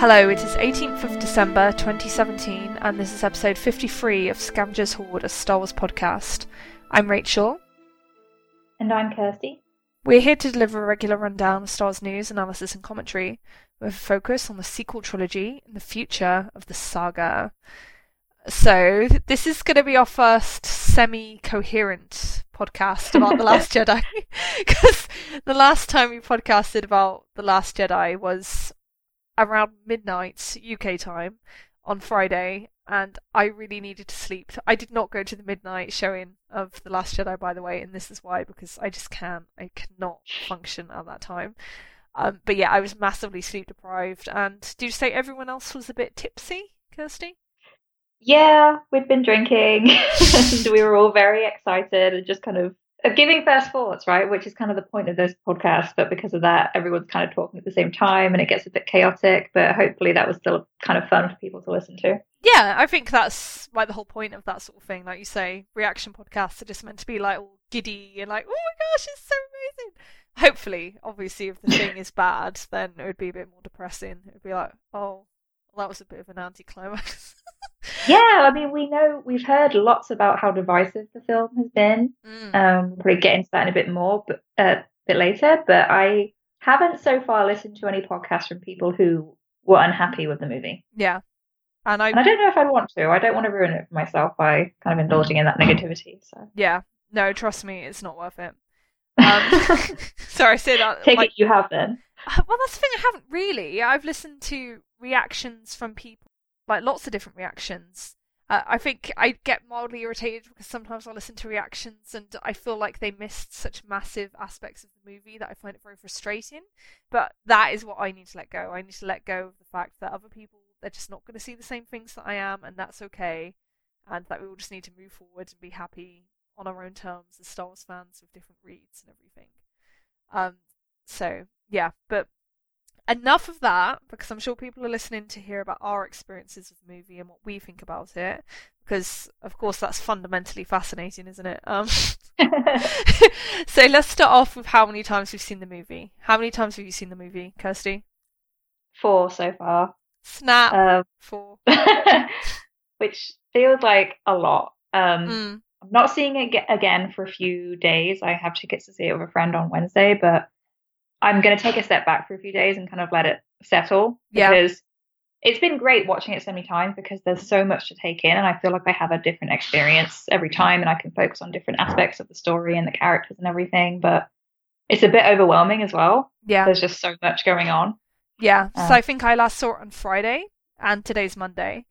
Hello, it is 18th of December 2017, and this is episode 53 of Scavengers Hoard, a Star Wars podcast. I'm Rachel. And I'm Kirsty. We're here to deliver a regular rundown of Star Wars news, analysis, and commentary, with a focus on the sequel trilogy and the future of the saga. So, this is going to be our first semi coherent podcast about The Last Jedi. Because the last time we podcasted about The Last Jedi was around midnight UK time on Friday, and I really needed to sleep. I did not go to the midnight showing of The Last Jedi, by the way, and this is why because I just can't, I cannot function at that time. Um, but yeah, I was massively sleep deprived. And did you say everyone else was a bit tipsy, Kirsty? Yeah, we'd been drinking, and we were all very excited and just kind of giving first thoughts, right? Which is kind of the point of this podcast. But because of that, everyone's kind of talking at the same time and it gets a bit chaotic. But hopefully, that was still kind of fun for people to listen to. Yeah, I think that's like the whole point of that sort of thing. Like you say, reaction podcasts are just meant to be like all giddy and like, oh my gosh, it's so amazing. Hopefully, obviously, if the thing is bad, then it would be a bit more depressing. It would be like, oh, well, that was a bit of an anticlimax. yeah, I mean, we know we've heard lots about how divisive the film has been. Mm. Um, we'll probably get into that in a bit more, but uh, a bit later. But I haven't so far listened to any podcasts from people who were unhappy with the movie. Yeah, and I, and I don't know if I want to. I don't want to ruin it for myself by kind of indulging in that negativity. So yeah, no, trust me, it's not worth it. Um, sorry, I say that. Take like, it you have then. Well, that's the thing. I haven't really. I've listened to reactions from people like lots of different reactions. Uh, I think I get mildly irritated because sometimes I listen to reactions and I feel like they missed such massive aspects of the movie that I find it very frustrating. But that is what I need to let go. I need to let go of the fact that other people they're just not going to see the same things that I am, and that's okay. And that we all just need to move forward and be happy on our own terms as Star Wars fans with different reads and everything. Um, so yeah, but enough of that because I'm sure people are listening to hear about our experiences with the movie and what we think about it. Because of course that's fundamentally fascinating, isn't it? Um, so let's start off with how many times we've seen the movie. How many times have you seen the movie, Kirsty? Four so far. Snap. Um, Four. which feels like a lot. Um, mm. I'm not seeing it again for a few days. I have tickets to see it with a friend on Wednesday, but I'm going to take a step back for a few days and kind of let it settle because yeah. it's been great watching it so many times because there's so much to take in and I feel like I have a different experience every time and I can focus on different aspects of the story and the characters and everything but it's a bit overwhelming as well. Yeah. There's just so much going on. Yeah. Uh, so I think I last saw it on Friday and today's Monday.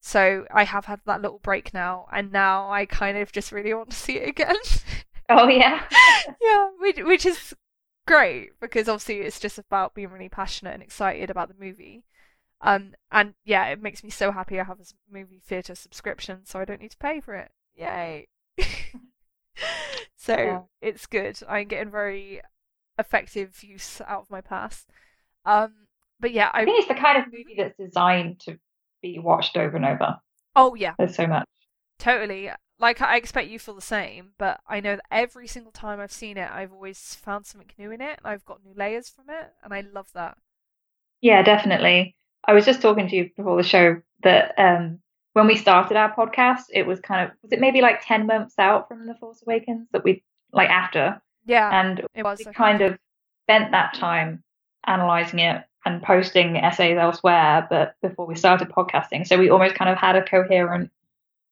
So I have had that little break now and now I kind of just really want to see it again. Oh yeah. yeah, which, which is great because obviously it's just about being really passionate and excited about the movie. Um, and yeah, it makes me so happy I have a movie theater subscription, so I don't need to pay for it. Yay! so yeah. it's good. I'm getting very effective use out of my pass. Um, but yeah, I, I think it's the kind of movie that's designed to be watched over and over. Oh yeah, there's so much. Totally like I expect you feel the same, but I know that every single time I've seen it, I've always found something new in it, and I've got new layers from it, and I love that. Yeah, definitely. I was just talking to you before the show that um, when we started our podcast, it was kind of was it maybe like ten months out from the Force Awakens that we like after. Yeah, and it was we kind of spent that time analyzing it and posting essays elsewhere, but before we started podcasting, so we almost kind of had a coherent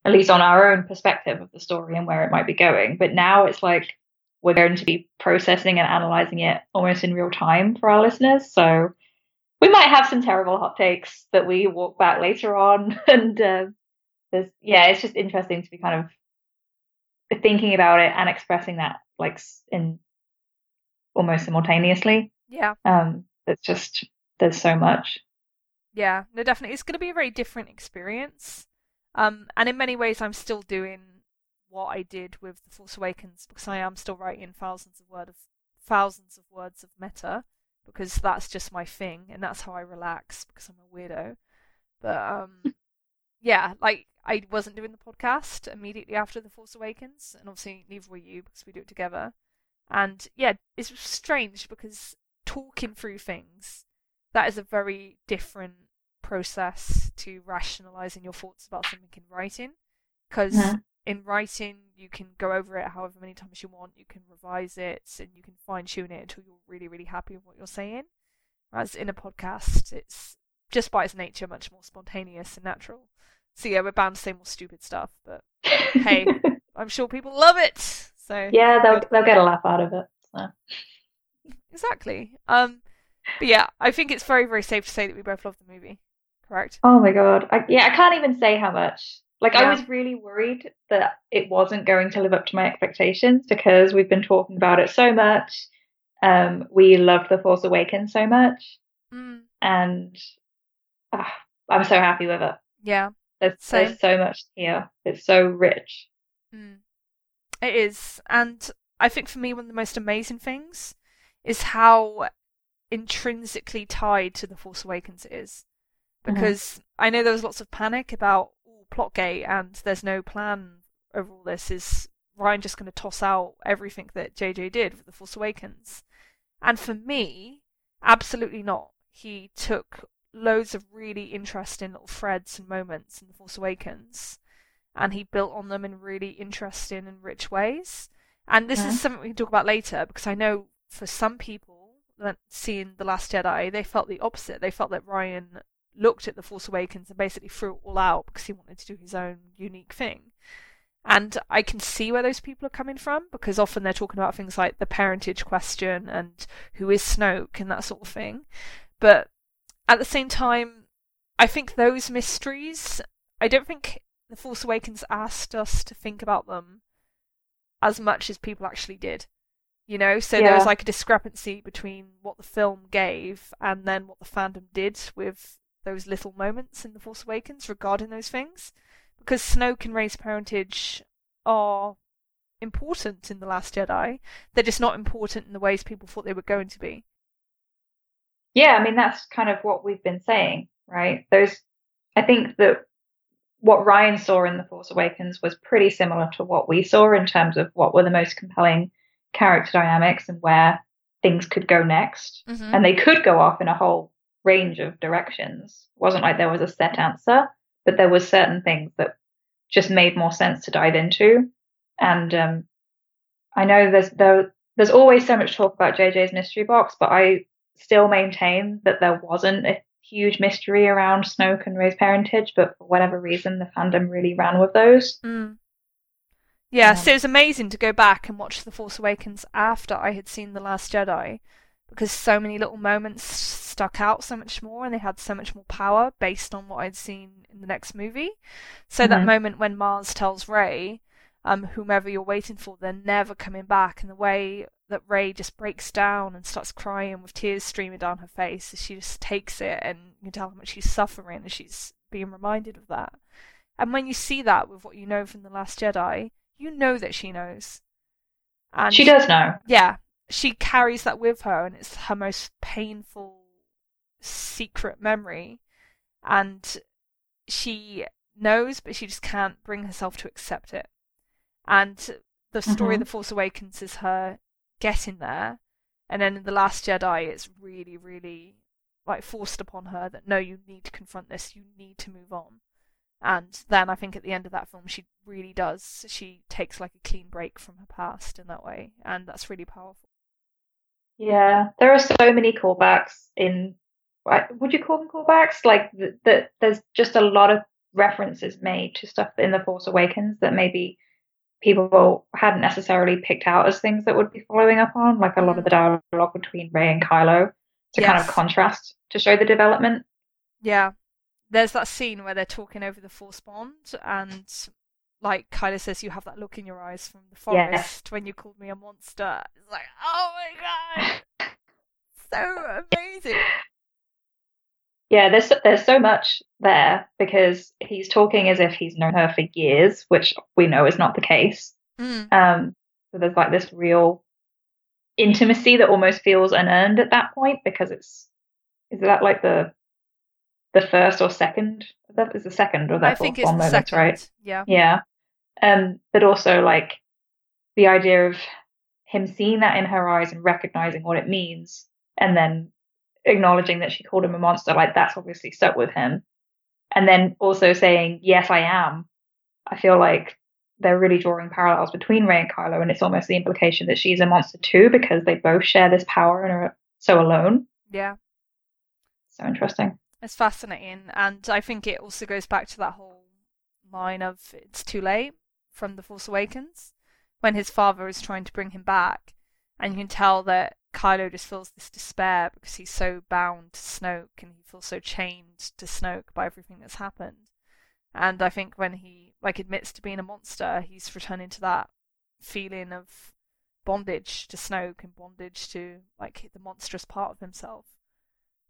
at least on our own perspective of the story and where it might be going. But now it's like we're going to be processing and analyzing it almost in real time for our listeners. So we might have some terrible hot takes that we walk back later on. And uh, there's, yeah, it's just interesting to be kind of thinking about it and expressing that like in almost simultaneously. Yeah. Um, it's just, there's so much. Yeah, no, definitely. It's going to be a very different experience. Um, and in many ways, I'm still doing what I did with The Force Awakens because I am still writing thousands of word of thousands of words of meta because that's just my thing and that's how I relax because I'm a weirdo. But um, yeah, like I wasn't doing the podcast immediately after The Force Awakens, and obviously neither were you because we do it together. And yeah, it's strange because talking through things that is a very different process to rationalizing your thoughts about something in writing because Mhm. in writing you can go over it however many times you want you can revise it and you can fine tune it until you're really really happy with what you're saying whereas in a podcast it's just by its nature much more spontaneous and natural so yeah we're bound to say more stupid stuff but Hey. i'm sure people love it so yeah, they'll good. they'll get a laugh out of it. So. exactly um but yeah i think it's very very safe to say that we both love the movie correct Oh my god. I, yeah, I can't even say how much. Like I was really worried that it wasn't going to live up to my expectations because we've been talking about it so much. Um, we loved The Force Awakens so much, mm, and ah, I'm so happy with it. yeah There's, Same. there's so much here. It's so rich. Mm. It is. And I think for me, one of the most amazing things is how intrinsically tied to The Force Awakens it is. Mhm. Because I know there was lots of panic about Plotgate and there's no plan over all this. Is Rian just going to toss out everything that JJ did with The Force Awakens? And for me, absolutely not. He took loads of really interesting little threads and moments in The Force Awakens and he built on them in really interesting and rich ways. And this is something we can talk about later because I know for some people that seeing The Last Jedi, they felt the opposite. They felt that Rian looked at The Force Awakens and basically threw it all out because he wanted to do his own unique thing. And I can see where those people are coming from because often they're talking about things like the parentage question and who is Snoke and that sort of thing. But at the same time, I think those mysteries, I don't think The Force Awakens asked us to think about them as much as people actually did. You know, so there was like a discrepancy between what the film gave and then what the fandom did with those little moments in The Force Awakens regarding those things. Because Snoke and Rey's parentage are important in The Last Jedi, they're just not important in the ways people thought they were going to be. Yeah, I mean that's kind of what we've been saying, right? Those I think that what Rian saw in The Force Awakens was pretty similar to what we saw in terms of what were the most compelling character dynamics and where things could go next. Mm-hmm. And they could go off in a whole range of directions. It wasn't like there was a set answer, but there was certain things that just made more sense to dive into. And um, I know there's there, there's always so much talk about JJ's mystery box, but I still maintain that there wasn't a huge mystery around Snoke and Rey's parentage, but for whatever reason, the fandom really ran with those. Mm. Yeah, Um, so it was amazing to go back and watch The Force Awakens after I had seen The Last Jedi because so many little moments stuck out so much more and they had so much more power based on what I'd seen in the next movie. So that Mhm. moment when Maz tells Rey, um, whomever you're waiting for, they're never coming back, and the way that Rey just breaks down and starts crying with tears streaming down her face as she just takes it and you can tell how much she's suffering and she's being reminded of that. And when you see that with what you know from The Last Jedi, you know that she knows. And She does know. yeah, she carries that with her, and it's her most painful secret memory. And she knows, but she just can't bring herself to accept it. And the story of Mhm. The Force Awakens is her getting there, and then in The Last Jedi, it's really, really like forced upon her that no, you need to confront this, you need to move on. And then I think at the end of that film, she really does. She takes like a clean break from her past in that way, and that's really powerful. Yeah, there are so many callbacks in. Would you call them callbacks? Like that, the, there's just a lot of references made to stuff in The Force Awakens that maybe people hadn't necessarily picked out as things that would be following up on, like a lot of the mm-hmm. dialogue between Rey and Kylo to kind of contrast to show the development. Yeah, there's that scene where they're talking over the Force bond, and like Kylo says, you have that look in your eyes from the forest when you called me a monster. It's like, oh my god, so amazing. Yeah, there's there's so much there because he's talking as if he's known her for years, which we know is not the case. Mm, Um, so there's like this real intimacy that almost feels unearned at that point because it's is that like the the first or second? That is the second or I that think it's the moment, second. right? Yeah. Yeah. Um, but also like the idea of him seeing that in her eyes and recognizing what it means, and then acknowledging that she called him a monster, like that's obviously stuck with him. And then also saying, Yes, I am. I feel like they're really drawing parallels between Rey and Kylo, and it's almost the implication that she's a monster too because they both share this power and are so alone. Yeah. So interesting. It's fascinating, and I think it also goes back to that whole line of "It's too late" from The Force Awakens, when his father is trying to bring him back, and you can tell that Kylo just feels this despair because he's so bound to Snoke and he feels so chained to Snoke by everything that's happened. And I think when he like admits to being a monster, he's returning to that feeling of bondage to Snoke and bondage to like the monstrous part of himself.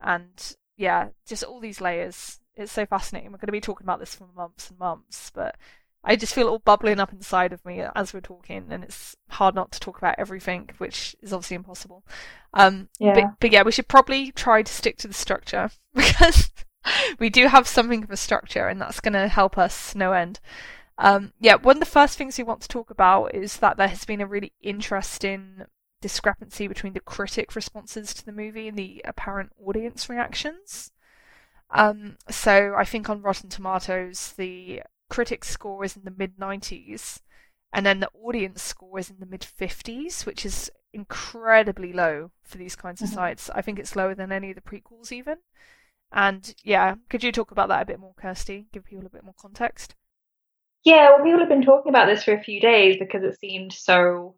And yeah, just all these layers. It's so fascinating. We're going to be talking about this for months and months, but I just feel it all bubbling up inside of me as we're talking, and it's hard not to talk about everything, which is obviously impossible. Um, yeah. But, but yeah, we should probably try to stick to the structure because we do have something of a structure, and that's going to help us no end. Um, yeah, one of the first things we want to talk about is that there has been a really interesting discrepancy between the critic responses to the movie and the apparent audience reactions. Um, so I think on Rotten Tomatoes, the critic score is in the mid 90s, and then the audience score is in the mid 50s, which is incredibly low for these kinds of mm-hmm. sites. I think it's lower than any of the prequels, even. And yeah, could you talk about that a bit more, Kirsty? Give people a bit more context. Yeah, well, people have been talking about this for a few days because it seemed so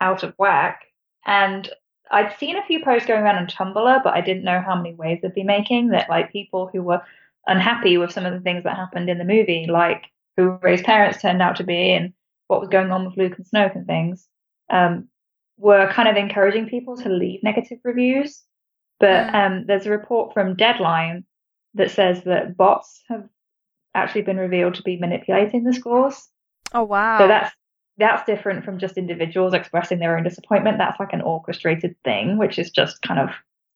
out of whack. And I'd seen a few posts going around on Tumblr, but I didn't know how many waves they'd be making. That like people who were unhappy with some of the things that happened in the movie, like who Rey's parents turned out to be and what was going on with Luke and Snoke and things, um, were kind of encouraging people to leave negative reviews. But um, there's a report from Deadline that says that bots have actually been revealed to be manipulating the scores. Oh wow! So that's that's different from just individuals expressing their own disappointment. That's like an orchestrated thing, which is just kind of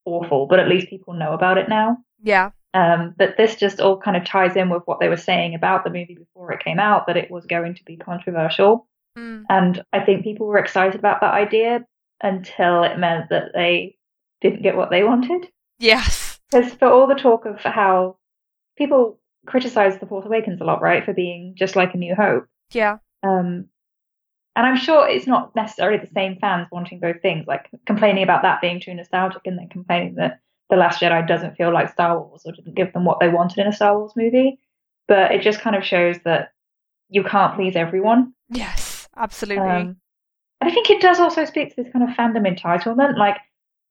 awful. But at least people know about it now. Yeah. Um, but this just all kind of ties in with what they were saying about the movie before it came out that it was going to be controversial. Mm. And I think people were excited about that idea until it meant that they didn't get what they wanted. Yes. Because for all the talk of how people criticize The Force Awakens a lot, right, for being just like A New Hope. Yeah. Um, and I'm sure it's not necessarily the same fans wanting both things, like complaining about that being too nostalgic and then complaining that The Last Jedi doesn't feel like Star Wars or didn't give them what they wanted in a Star Wars movie. But it just kind of shows that you can't please everyone. Yes, absolutely. Um, and I think it does also speak to this kind of fandom entitlement. Like,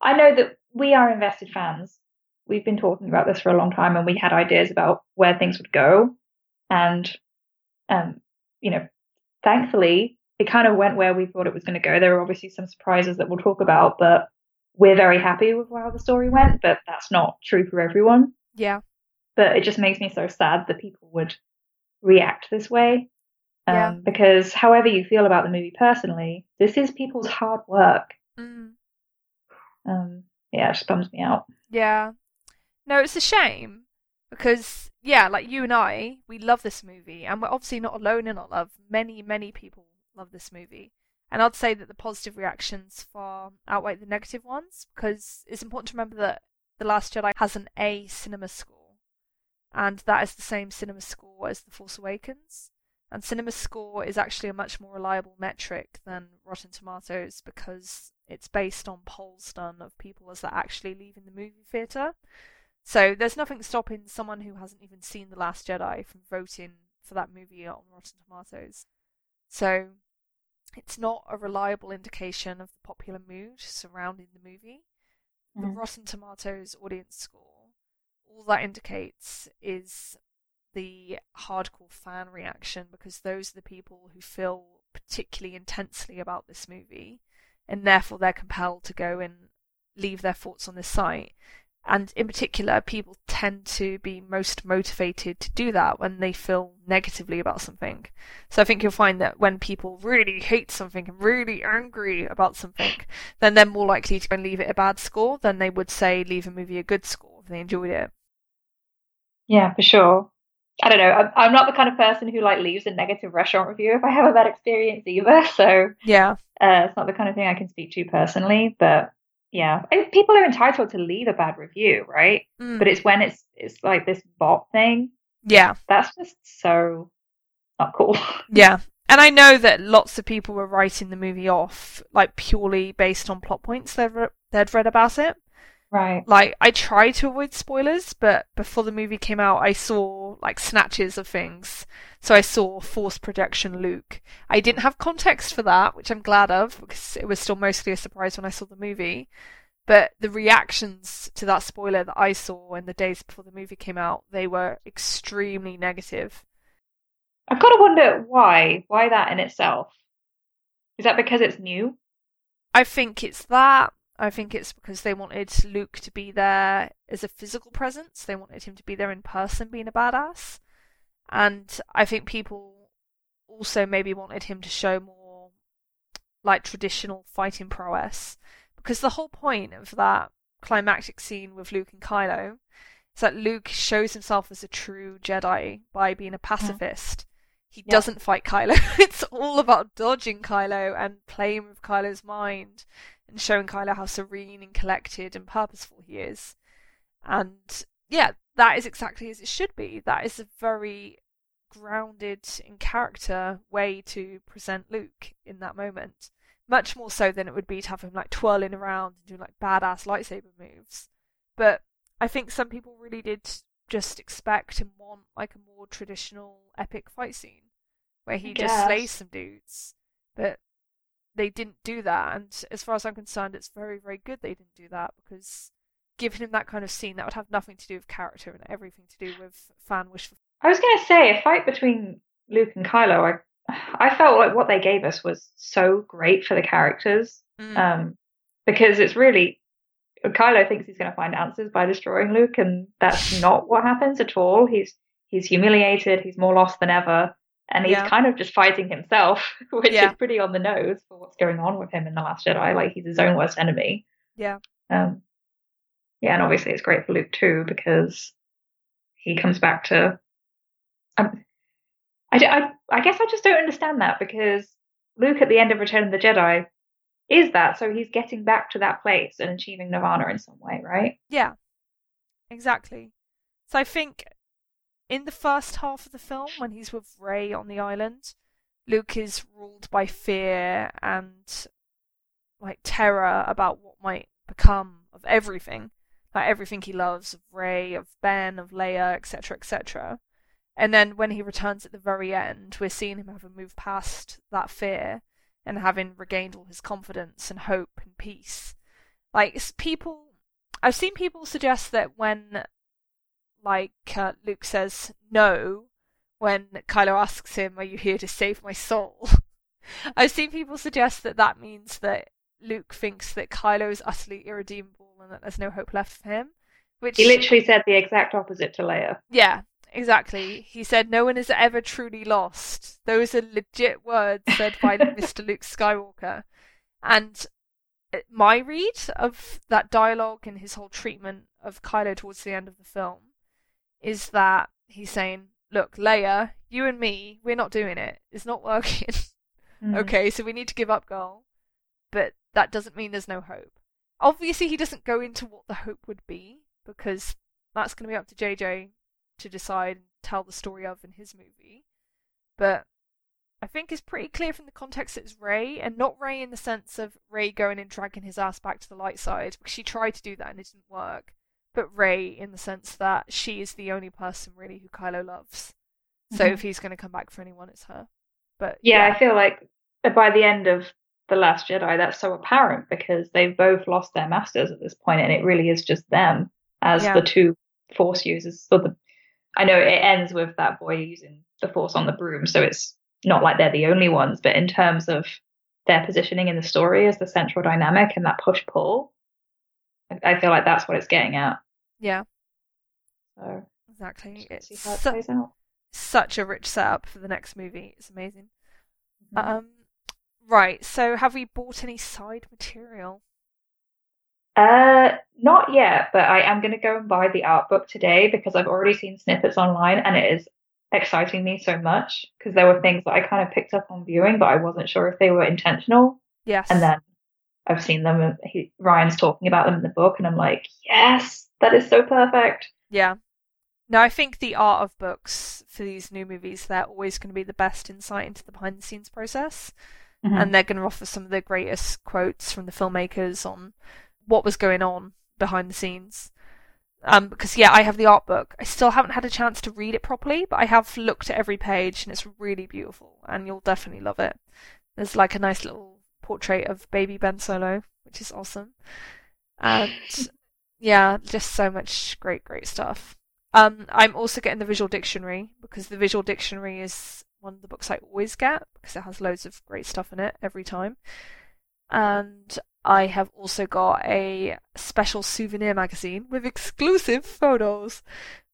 I know that we are invested fans. We've been talking about this for a long time and we had ideas about where things would go. And, um, you know, thankfully, it kind of went where we thought it was going to go. There were obviously some surprises that we'll talk about, but we're very happy with how the story went. But that's not true for everyone. Yeah. But it just makes me so sad that people would react this way. Um, yeah. Because however you feel about the movie personally, this is people's hard work. Mm. Um, yeah, it just bums me out. Yeah. No, it's a shame because yeah, like you and I, we love this movie, and we're obviously not alone in our love. Many, many people love this movie. And I'd say that the positive reactions far outweigh the negative ones because it's important to remember that The Last Jedi has an A cinema score, and that is the same cinema score as The Force Awakens. And cinema score is actually a much more reliable metric than Rotten Tomatoes because it's based on polls done of people as they're actually leaving the movie theatre. So there's nothing stopping someone who hasn't even seen The Last Jedi from voting for that movie on Rotten Tomatoes. So it's not a reliable indication of the popular mood surrounding the movie. Mm. The Rotten Tomatoes audience score, all that indicates is the hardcore fan reaction because those are the people who feel particularly intensely about this movie and therefore they're compelled to go and leave their thoughts on this site and in particular, people tend to be most motivated to do that when they feel negatively about something. So I think you'll find that when people really hate something and really angry about something, then they're more likely to go and leave it a bad score than they would say leave a movie a good score if they enjoyed it. Yeah, for sure. I don't know. I'm not the kind of person who like leaves a negative restaurant review if I have a bad experience either. So yeah, uh, it's not the kind of thing I can speak to personally. But yeah, and people are entitled to leave a bad review, right? Mm. But it's when it's it's like this bot thing yeah, that's just so not cool. yeah. And I know that lots of people were writing the movie off, like purely based on plot points they'd, re- they'd read about it. Right. Like, I try to avoid spoilers, but before the movie came out, I saw like snatches of things. So I saw Force Projection Luke. I didn't have context for that, which I'm glad of, because it was still mostly a surprise when I saw the movie. But the reactions to that spoiler that I saw in the days before the movie came out, they were extremely negative. I've got to wonder why. Why that in itself? Is that because it's new? I think it's that. I think it's because they wanted Luke to be there as a physical presence. They wanted him to be there in person, being a badass. And I think people also maybe wanted him to show more like traditional fighting prowess. Because the whole point of that climactic scene with Luke and Kylo is that Luke shows himself as a true Jedi by being a mm. pacifist. He Yeah. doesn't fight Kylo. it's all about dodging Kylo and playing with Kylo's mind and showing Kylo how serene and collected and purposeful he is. And yeah, that is exactly as it should be. That is a very grounded in character way to present Luke in that moment. Much more so than it would be to have him like twirling around and doing like badass lightsaber moves. But I think some people really did just expect and want like a more traditional epic fight scene where he just slays some dudes. But they didn't do that, and as far as I'm concerned, it's very, very good they didn't do that because giving him that kind of scene that would have nothing to do with character and everything to do with fan wish. I was going to say a fight between Luke and Kylo. I, I felt like what they gave us was so great for the characters, Mm. um, because it's really Kylo thinks he's going to find answers by destroying Luke, and that's not what happens at all. He's he's humiliated. He's more lost than ever, and he's Yeah. kind of just fighting himself, which Yeah. is pretty on the nose for what's going on with him in the Last Jedi. Like he's his own worst enemy. yeah, Um, yeah, and obviously it's great for Luke too because he comes back to. Um, I, I, I guess I just don't understand that because Luke at the end of Return of the Jedi is that, so he's getting back to that place and achieving Nirvana in some way, right? yeah, exactly. So I think in the first half of the film, when he's with Rey on the island, Luke is ruled by fear and like terror about what might become of everything, everything he loves, of Rey, of Ben, of Leia, etc., etc. And then when he returns at the very end, we're seeing him having moved past that fear and having regained all his confidence and hope and peace. Like people, I've seen people suggest that when, like uh, Luke says no, when Kylo asks him, "Are you here to save my soul?" I've seen people suggest that that means that Luke thinks that Kylo is utterly irredeemable and that there's no hope left for him. Which He literally said the exact opposite to Leia. yeah, exactly. He said, No one is ever truly lost. Those are legit words said by Mr. Luke Skywalker. And uh, my read of that dialogue and his whole treatment of Kylo towards the end of the film is that he's saying, Look, Leia, you and me, we're not doing it. It's not working. Mm. okay, so we need to give up, girl. But that doesn't mean there's no hope. Obviously, he doesn't go into what the hope would be because that's going to be up to JJ to decide and tell the story of in his movie. But I think it's pretty clear from the context that it's Rey, and not Rey in the sense of Rey going and dragging his ass back to the light side, because she tried to do that and it didn't work. But Rey in the sense that she is the only person really who Kylo loves. So Mhm. if he's going to come back for anyone, it's her. But Yeah, I feel like by the end of The Last Jedi, that's so apparent because they've both lost their masters at this point, and it really is just them as Yeah. the two Force users. So the, I know it ends with that boy using the Force on the broom, so it's not like they're the only ones, but in terms of their positioning in the story as the central dynamic and that push pull, I I feel like that's what it's getting at. yeah, So exactly. It's see how it su- such a rich setup for the next movie. It's amazing. Mhm. Um, right. So, have we bought any side material? Uh, not yet, but I am going to go and buy the art book today because I've already seen snippets online and it is exciting me so much because there were things that I kind of picked up on viewing, but I wasn't sure if they were intentional. Yes. And then I've seen them. And he, Rian's talking about them in the book, and I'm like, yes, that is so perfect. Yeah. No, I think the art of books for these new movies, they're always going to be the best insight into the behind the scenes process. Mm-hmm. And they're going to offer some of the greatest quotes from the filmmakers on what was going on behind the scenes. Um, because yeah, I have the art book. I still haven't had a chance to read it properly, but I have looked at every page and it's really beautiful, and you'll definitely love it. There's like a nice little portrait of baby Ben Solo, which is awesome, and yeah, just so much great, great stuff. Um, I'm also getting the visual dictionary because the visual dictionary is one of the books I always get because it has loads of great stuff in it every time. And I have also got a special souvenir magazine with exclusive photos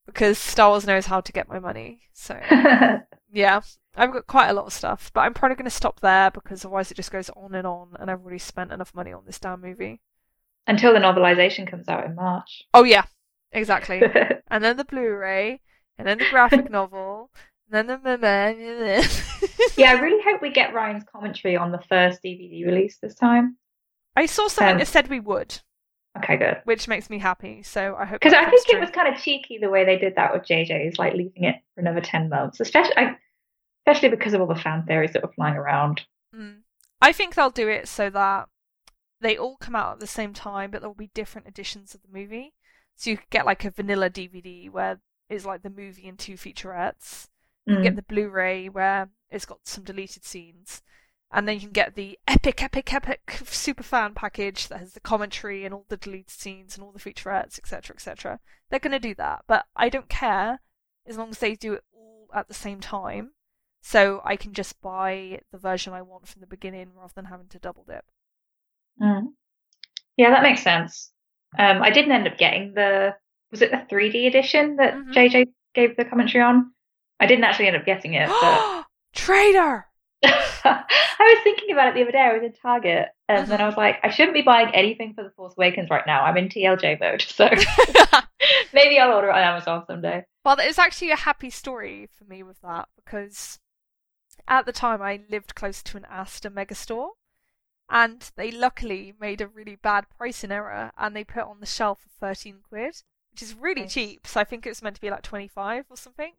because Star Wars knows how to get my money. So, yeah, I've got quite a lot of stuff, but I'm probably going to stop there because otherwise it just goes on and on, and I've already spent enough money on this damn movie. Until the novelization comes out in March. Oh, yeah, exactly. and then the Blu ray, and then the graphic novel, and then the. yeah, I really hope we get Rian's commentary on the first DVD release this time. I saw something um, that said we would. Okay, good. Which makes me happy. So I hope because I think true. it was kind of cheeky the way they did that with JJ's, like leaving it for another ten months, especially especially because of all the fan theories that were flying around. Mm. I think they'll do it so that they all come out at the same time, but there will be different editions of the movie. So you could get like a vanilla DVD where it's like the movie and two featurettes. You mm. get the Blu-ray where it's got some deleted scenes and then you can get the epic, epic, epic super fan package that has the commentary and all the deleted scenes and all the featurettes, etc., etc. They're going to do that, but I don't care as long as they do it all at the same time, so I can just buy the version I want from the beginning rather than having to double dip. Mm. Yeah, that makes sense. Um, I didn't end up getting the was it the 3D edition that mm-hmm. JJ gave the commentary on? I didn't actually end up getting it. But... Traitor! I was thinking about it the other day. I was in Target, and then I uh-huh. was like, I shouldn't be buying anything for The Force Awakens right now. I'm in TLJ mode, so maybe I'll order it on Amazon someday. Well, it's actually a happy story for me with that because at the time I lived close to an Asda megastore, and they luckily made a really bad pricing error, and they put on the shelf for thirteen quid, which is really nice. cheap. So I think it was meant to be like twenty five or something,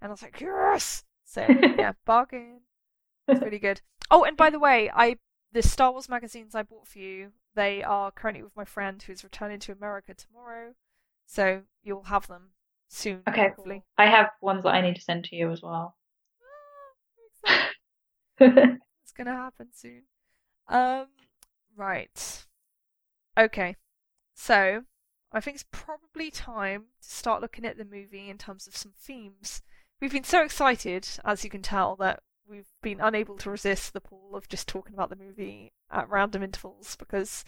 and I was like, yes. So yeah, bargain. It's really good. Oh, and by the way, I the Star Wars magazines I bought for you, they are currently with my friend who's returning to America tomorrow. So you'll have them soon. Okay, hopefully. I have ones that I need to send to you as well. Ah, it's gonna happen soon. Um, right. Okay. So I think it's probably time to start looking at the movie in terms of some themes. We've been so excited, as you can tell, that we've been unable to resist the pull of just talking about the movie at random intervals because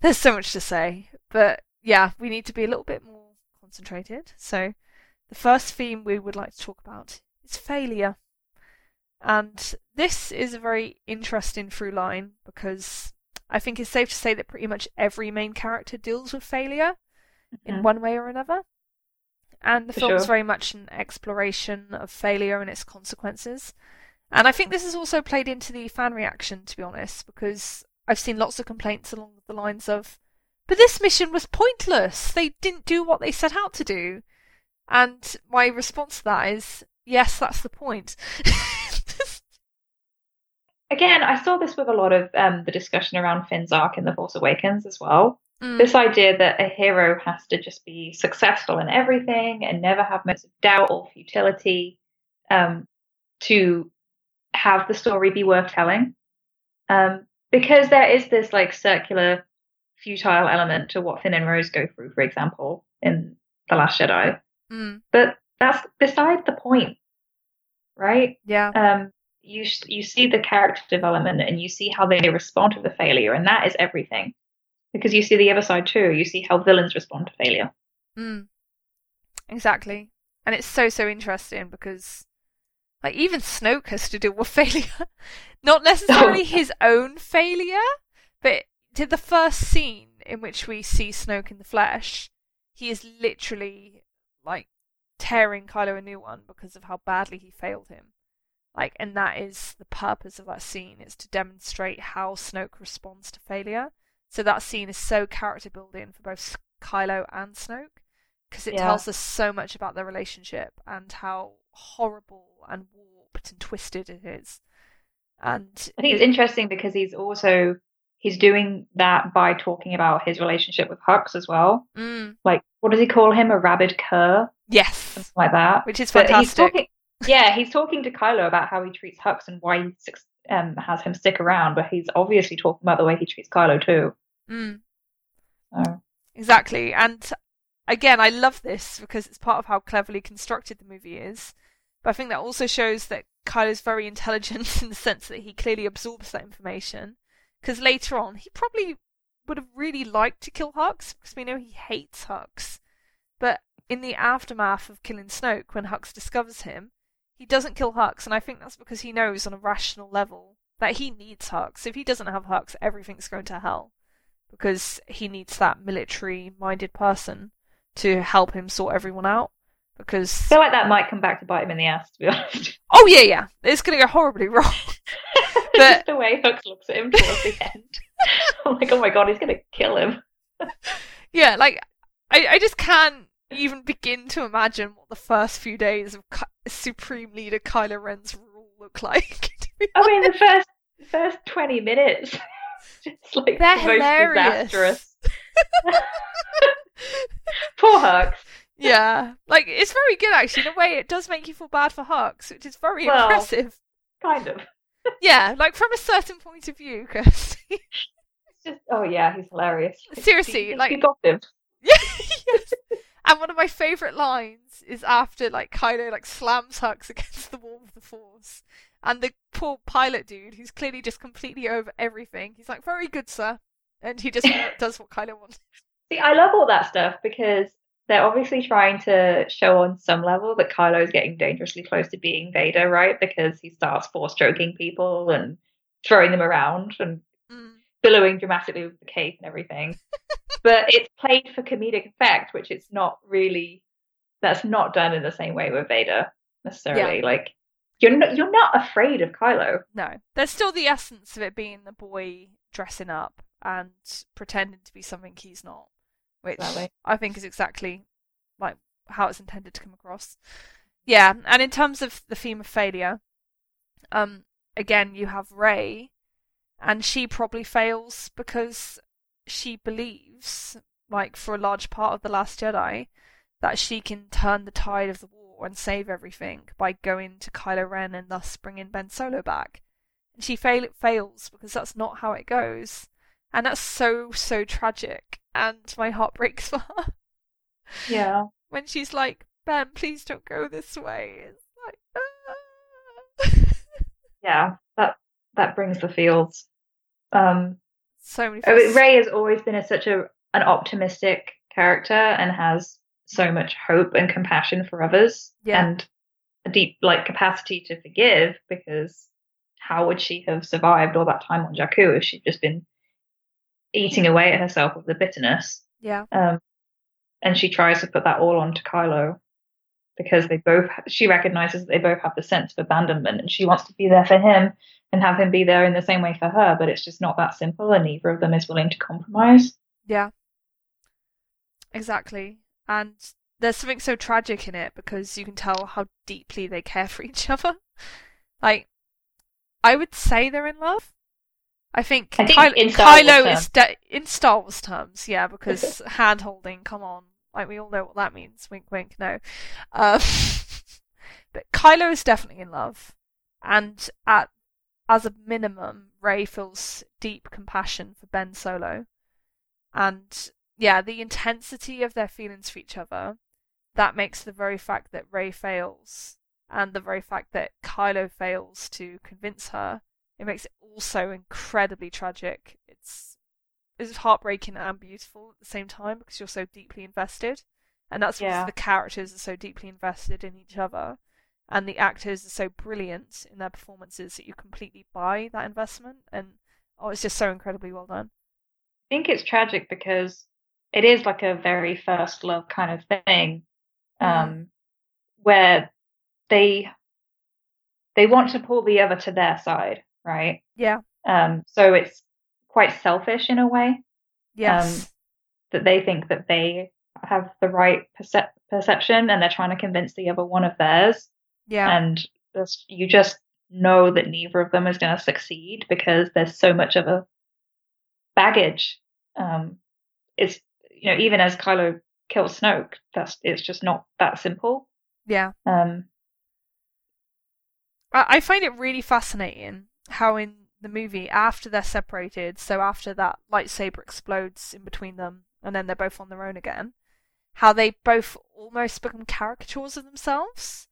there's so much to say. But yeah, we need to be a little bit more concentrated. So the first theme we would like to talk about is failure. And this is a very interesting through line because I think it's safe to say that pretty much every main character deals with failure mm-hmm. in one way or another. And the film is very much an exploration of failure and its consequences. And I think this has also played into the fan reaction, to be honest, because I've seen lots of complaints along the lines of, but this mission was pointless. They didn't do what they set out to do. And my response to that is, yes, that's the point. Again, I saw this with a lot of um, the discussion around Finn's arc in The Force Awakens as well. Mm. This idea that a hero has to just be successful in everything and never have moments of doubt or futility um, to have the story be worth telling. Um, because there is this like circular, futile element to what Finn and Rose go through, for example, in The Last Jedi. Mm. But that's beside the point, right? Yeah. Um, you you see the character development and you see how they respond to the failure, and that is everything. Because you see the other side too. You see how villains respond to failure. Mm. Exactly, and it's so so interesting because like even Snoke has to deal with failure. Not necessarily oh. his own failure, but to the first scene in which we see Snoke in the flesh, he is literally like tearing Kylo a new one because of how badly he failed him. Like, and that is the purpose of that scene is to demonstrate how Snoke responds to failure. So that scene is so character building for both Kylo and Snoke because it Yeah. tells us so much about their relationship and how horrible and warped and twisted it is. And I think it's it- interesting because he's also he's doing that by talking about his relationship with Hux as well. Mm, Like, what does he call him? A rabid cur, yes, something like that. which is But he's fantastic. talking, yeah, he's talking to Kylo about how he treats Hux and why he um, has him stick around, but he's obviously talking about the way he treats Kylo too. Mm. So, Exactly. And again, I love this because it's part of how cleverly constructed the movie is. But I think that also shows that Kylo's very intelligent in the sense that he clearly absorbs that information. Because later on, he probably would have really liked to kill Hux because we know he hates Hux. But in the aftermath of killing Snoke, when Hux discovers him, he doesn't kill Hux, and I think that's because he knows on a rational level that he needs Hux. If he doesn't have Hux, everything's going to hell because he needs that military minded person to help him sort everyone out. Because I feel like that might come back to bite him in the ass, to be honest. oh yeah, yeah, it's gonna go horribly wrong. Just the way Hux looks at him towards the end. Oh I'm like, oh my god, he's gonna kill him. yeah, like I, I just can't even begin to imagine what the first few days of Supreme Leader Kylo Ren's rule look like. I mean, the first first twenty minutes, just like They're the most hilarious. disastrous. Poor Hux. yeah, like it's very good actually. In a way, it does make you feel bad for Hux, which is very Well- impressive. Kind of. Yeah, like from a certain point of view, Kirsty. It's just, oh yeah, he's hilarious. Seriously, he, like- he got him. Yeah, yes. And one of my favourite lines is after like Kylo like slams Hux against the wall of the Force, and the poor pilot dude, who's clearly just completely over everything, he's like, "Very good, sir," and he just does what Kylo wants. See, I love all that stuff because they're obviously trying to show on some level that Kylo's getting dangerously close to being Vader, right? Because he starts force stroking people and throwing them around and Mm. billowing dramatically with the cape and everything. but it's played for comedic effect, which it's not really. That's not done in the same way with Vader necessarily. Like you're not you're not afraid of Kylo. No, there's still the essence of it being the boy dressing up and pretending to be something he's not, which Exactly. I think is exactly like how it's intended to come across. Yeah, and in terms of the theme of failure, um, again you have Rey, and she probably fails because she believes, like for a large part of the Last Jedi, that she can turn the tide of the war and save everything by going to Kylo Ren and thus bringing Ben Solo back. And she fail- fails because that's not how it goes. And that's so, so tragic. And my heart breaks for her. Yeah. When she's like, Ben, please don't go this way. It's like, ah. Yeah. That that brings the feels. Um so many feels- Rey has always been a, such a an optimistic character and has so much hope and compassion for others Yeah. and a deep like capacity to forgive because how would she have survived all that time on Jakku if she'd just been eating away at herself with the bitterness? Yeah. Um, and she tries to put that all onto Kylo because they both she recognizes that they both have the sense of abandonment and she wants to be there for him and have him be there in the same way for her but it's just not that simple and neither of them is willing to compromise Yeah. Exactly. And there's something so tragic in it because you can tell how deeply they care for each other. Like, I would say they're in love. I think, I think Kylo, in Kylo is de- in Star Wars terms, yeah, because hand holding, come on, like we all know what that means. Wink, wink, no. Um, but Kylo is definitely in love, and at as a minimum, Rey feels deep compassion for Ben Solo, and yeah, the intensity of their feelings for each other, that makes the very fact that Rey fails and the very fact that Kylo fails to convince her, it makes it also incredibly tragic. It's it's heartbreaking and beautiful at the same time because you're so deeply invested. And that's because Yeah. the characters are so deeply invested in each other and the actors are so brilliant in their performances that you completely buy that investment and oh it's just so incredibly well done. i think it's tragic because it is like a very first love kind of thing um where they they want to pull the other to their side, right? Yeah. Um, so it's quite selfish in a way. Yes. Um, that they think that they have the right percep- perception and they're trying to convince the other one of theirs. yeah. And you just know that neither of them is going to succeed because there's so much of a baggage. Um, it's you know even as Kylo kills Snoke, that's it's just not that simple. yeah. Um, I, I find it really fascinating how in the movie after they're separated, so after that lightsaber explodes in between them, and then they're both on their own again, how they both almost become caricatures of themselves.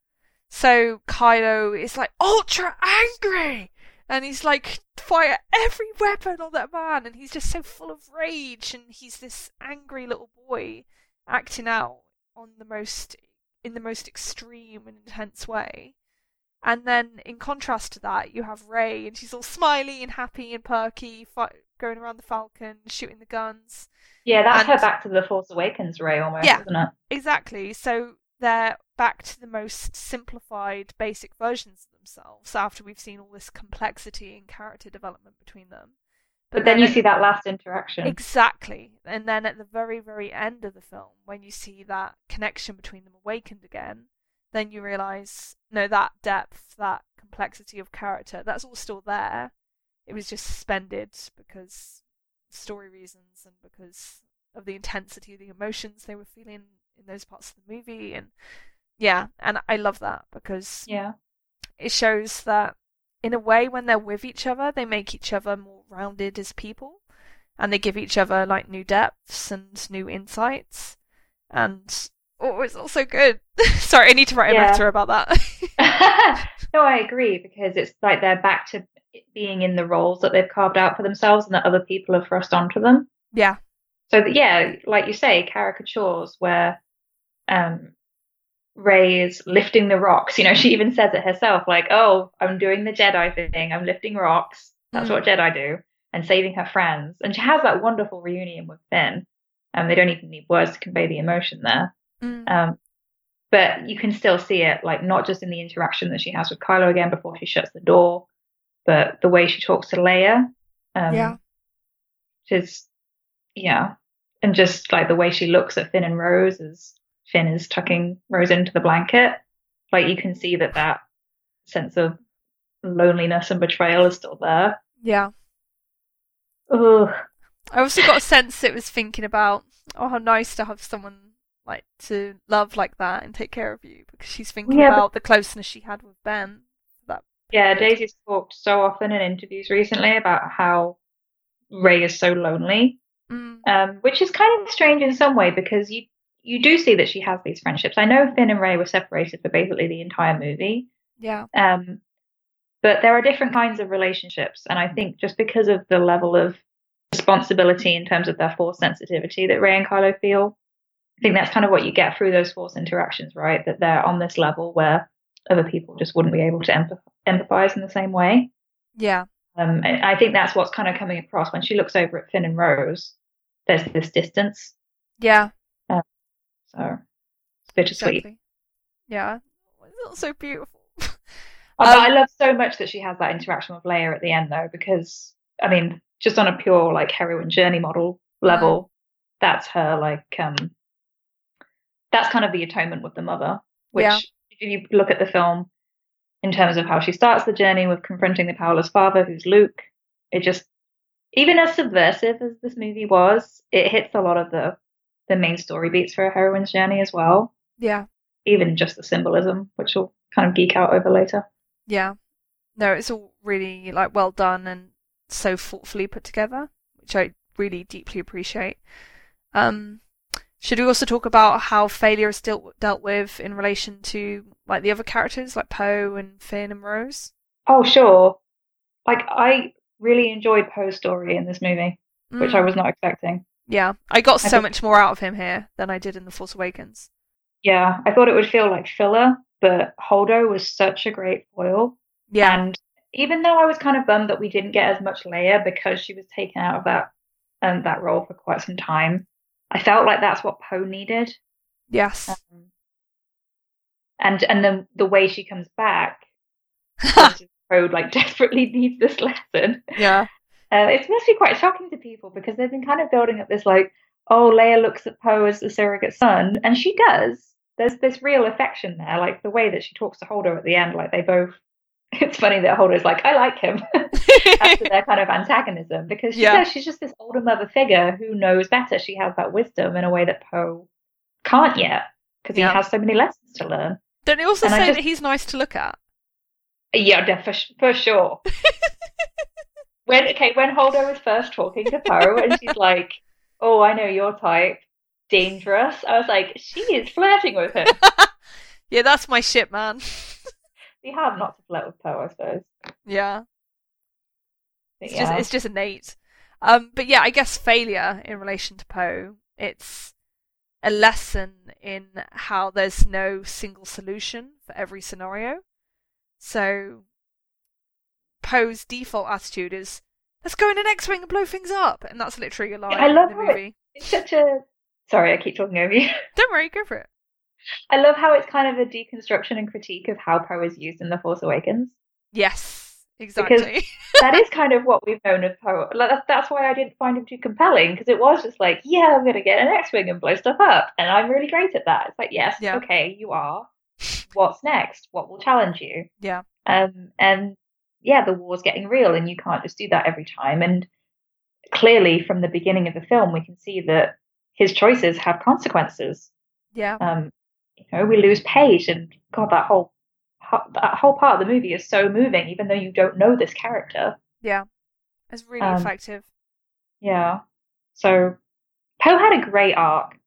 So Kylo is like ultra angry, and he's like fire every weapon on that man, and he's just so full of rage, and he's this angry little boy acting out on the most in the most extreme and intense way. And then, in contrast to that, you have Rey, and she's all smiley and happy and perky, fi- going around the Falcon, shooting the guns. yeah, that's And- her back to the Force Awakens Rey almost, Yeah. isn't it? Exactly. So they're back to the most simplified, basic versions themselves after we've seen all this complexity and character development between them. But, then, you at- see that last interaction. Exactly. And then at the very, very end of the film, when you see that connection between them awakened again, then you realize, no, that depth, that complexity of character, that's all still there. It was just suspended because story reasons and because of the intensity of the emotions they were feeling in those parts of the movie. And yeah, and I love that because yeah. It shows that in a way when they're with each other they make each other more rounded as people and they give each other like new depths and new insights and oh it's also good sorry i need to write a Yeah. letter about that no, I agree because it's like they're back to being in the roles that they've carved out for themselves and that other people have thrust onto them. yeah So that, yeah, like you say, caricatures where um, Rey is lifting the rocks. You know, she even says it herself, like, "Oh, I'm doing the Jedi thing. I'm lifting rocks. That's Mm. what Jedi do." And saving her friends, and she has that wonderful reunion with Finn. And they don't even need words to convey the emotion there. Mm. Um, but you can still see it, like not just in the interaction that she has with Kylo again before she shuts the door, but the way she talks to Leia. Um, Yeah. Which is, yeah, and just like the way she looks at Finn and Rose as Finn is tucking Rose into the blanket. Like you can see that that sense of loneliness and betrayal is still there. yeah Ugh. i also got a sense it was thinking about oh how nice to have someone like to love like that and take care of you because she's thinking Yeah, but- about the closeness she had with ben that Yeah, Daisy's talked so often in interviews recently about how Rey is so lonely mm, um, which is kind of strange in some way because you you do see that she has these friendships. I know Finn and Rey were separated for basically the entire movie, yeah um, but there are different kinds of relationships, and I think just because of the level of responsibility in terms of their force sensitivity that Rey and Kylo feel, I think that's kind of what you get through those force interactions, right? That they're on this level where other people just wouldn't be able to empath- empathize in the same way. yeah Um, I think that's what's kind of coming across when she looks over at Finn and Rose. There's this distance, yeah so it's bittersweet. exactly yeah it's so beautiful Oh, but I Um, love so much that she has that interaction with Leia at the end, though, because I mean, just on a pure like heroine journey model level, that's her like um, that's kind of the atonement with the mother. Which, Yeah. if you look at the film in terms of how she starts the journey with confronting the powerless father, who's Luke, it just even as subversive as this movie was, it hits a lot of the the main story beats for a heroine's journey as well. yeah Even just the symbolism, which we'll kind of geek out over later. Yeah. No, it's all really like well done and so thoughtfully put together, which I really deeply appreciate. Um, should we also talk about how failure is still dealt with in relation to like the other characters, like Poe and Finn and Rose? Oh, sure. Like, I really enjoyed Poe's story in this movie, which I Mm, was not expecting. Yeah, I got I so think- much more out of him here than I did in The Force Awakens. Yeah, I thought it would feel like filler, but Holdo was such a great foil. Yeah, And even though I was kind of bummed that we didn't get as much Leia because she was taken out of that um, that role for quite some time, I felt like that's what Poe needed. yes, Um, and and the the way she comes back Poe like desperately needs this lesson. Yeah. Uh, it must be quite shocking to people because they've been kind of building up this like, oh, Leia looks at Poe as the surrogate son, and she does. There's this real affection there, like the way that she talks to Holdo at the end, like they both. It's funny that Holdo's like, I like him after their kind of antagonism because she Yeah. says she's just this older mother figure who knows better. She has that wisdom in a way that Poe can't yet because Yeah. he has so many lessons to learn. Don't they also And say just- that he's nice to look at? Yeah, for, for sure. when okay, when Holdo was first talking to Poe and she's like, "Oh, I know your type, dangerous," I was like, "She is flirting with him." Yeah, that's my shit, man. We have not to flirt with Poe, I suppose. yeah. But It's yeah. just it's just innate. Um, but yeah, I guess failure in relation to Poe, it's a lesson in how there's no single solution for every scenario. So Poe's default attitude is let's go in an X-wing and blow things up, and that's literally a line I love in the it- movie. It's such a. Sorry, I keep talking over you. Don't worry, go for it. I love how it's kind of a deconstruction and critique of how Poe is used in The Force Awakens. Yes, exactly. Because that is kind of what we've known of Poe. That's, that's why I didn't find him too compelling because it was just like, yeah, I'm going to get an X-wing and blow stuff up, and I'm really great at that. It's like, yes, Yeah. okay, you are. What's next? What will challenge you? yeah, Um, and yeah, the war's getting real, and you can't just do that every time. And clearly, from the beginning of the film, we can see that his choices have consequences. yeah, Um, you know, we lose Paige, and God, that whole that whole part of the movie is so moving, even though you don't know this character. yeah. It's really Um, effective. Yeah. So Poe had a great arc.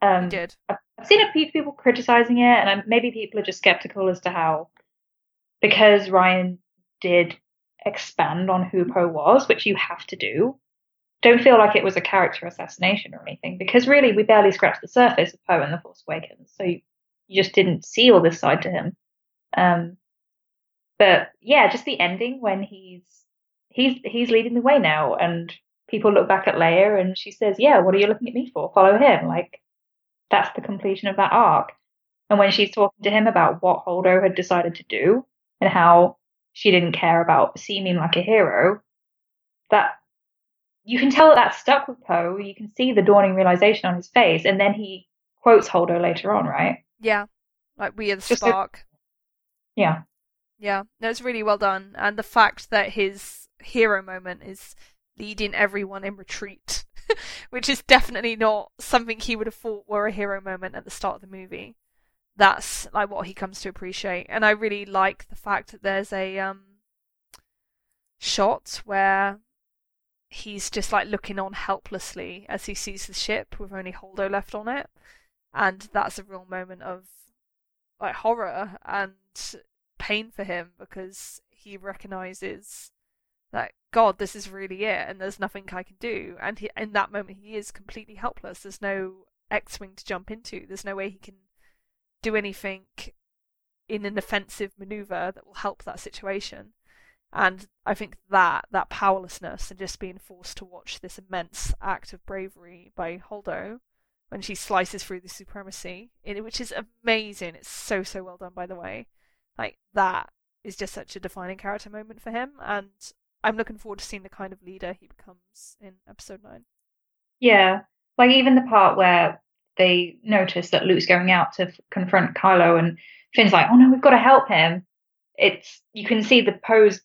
Um, He did. I've I've seen a few people criticizing it, and I'm- maybe people are just skeptical as to how, because Rian did expand on who Poe was, which you have to do. Don't feel like it was a character assassination or anything, because really we barely scratched the surface of Poe in The Force Awakens, so you, you just didn't see all this side to him. Um, but yeah, just the ending when he's he's he's leading the way now, and people look back at Leia and she says, "Yeah, what are you looking at me for? Follow him." Like that's the completion of that arc. And when she's talking to him about what Holdo had decided to do and how she didn't care about seeming like a hero, that you can tell that that stuck with Poe. You can see the dawning realization on his face, and then he quotes Holdo later on, right? Yeah, like we are the Just a- spark. Yeah, Yeah, no, it's really well done, and the fact that his hero moment is leading everyone in retreat, which is definitely not something he would have thought were a hero moment at the start of the movie. That's like what he comes to appreciate, and I really like the fact that there's a um shot where he's just like looking on helplessly as he sees the ship with only Holdo left on it, and that's a real moment of like horror and pain for him because he recognizes that God, this is really it, and there's nothing I can do. And he, in that moment, he is completely helpless. There's no X-wing to jump into. There's no way he can do anything in an offensive maneuver that will help that situation. And I think that that powerlessness and just being forced to watch this immense act of bravery by Holdo when she slices through the supremacy, which is amazing. It's so so well done, by the way. Like that is just such a defining character moment for him, and I'm looking forward to seeing the kind of leader he becomes in episode nine. yeah. Like even the part where they notice that Luke's going out to f- confront Kylo, and Finn's like, "Oh no, we've got to help him." It's you can see the pose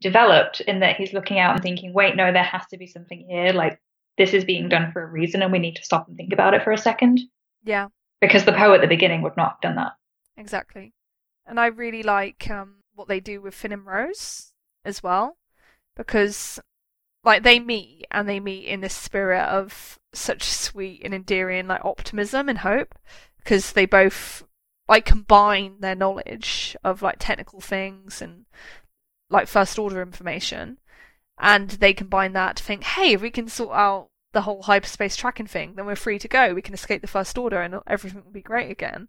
developed in that he's looking out and thinking, "Wait, no, there has to be something here. Like this is being done for a reason, and we need to stop and think about it for a second. Yeah, Because the Poe at the beginning would not have done that. exactly. And I really like um, what they do with Finn and Rose as well, because like they meet and they meet in this spirit of such sweet and endearing like optimism and hope, because they both like combine their knowledge of like technical things and like first order information, and they combine that to think, hey, if we can sort out the whole hyperspace tracking thing, then we're free to go. We can escape the first order and everything will be great again.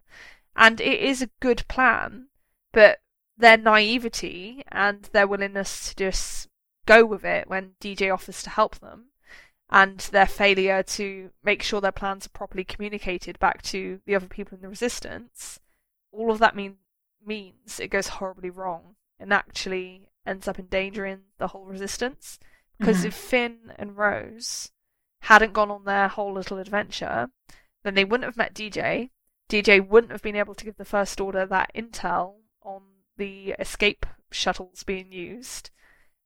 And it is a good plan, but their naivety and their willingness to just go with it when DJ offers to help them, and their failure to make sure their plans are properly communicated back to the other people in the resistance, all of that mean means it goes horribly wrong and actually ends up endangering the whole resistance. Because Mhm. if Finn and Rose hadn't gone on their whole little adventure, then they wouldn't have met DJ. DJ wouldn't have been able to give the First Order that intel on the escape shuttles being used,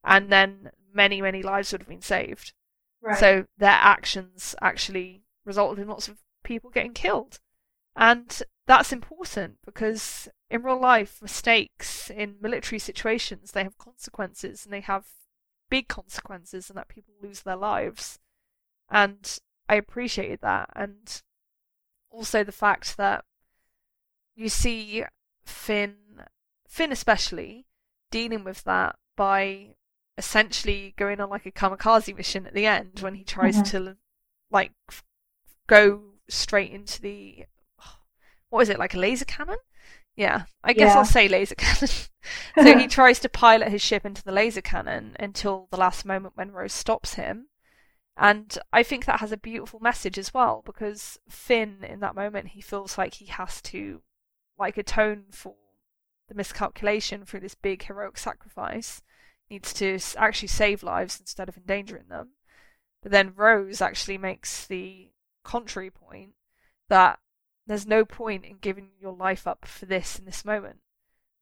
and then many, many lives would have been saved. Right. So their actions actually resulted in lots of people getting killed. And that's important because in real life, mistakes in military situations, they have consequences and they have big consequences and that people lose their lives. And I appreciated that. And also the fact that you see Finn, Finn especially, dealing with that by essentially going on like a kamikaze mission at the end when he tries Mhm. to like f- go straight into the what is it like a laser cannon yeah i guess Yeah. i'll say laser cannon so he tries to pilot his ship into the laser cannon until the last moment when rose stops him and i think that has a beautiful message as well because finn in that moment he feels like he has to like atone for the miscalculation through this big heroic sacrifice needs to actually save lives instead of endangering them but then Rose actually makes the contrary point that there's no point in giving your life up for this in this moment.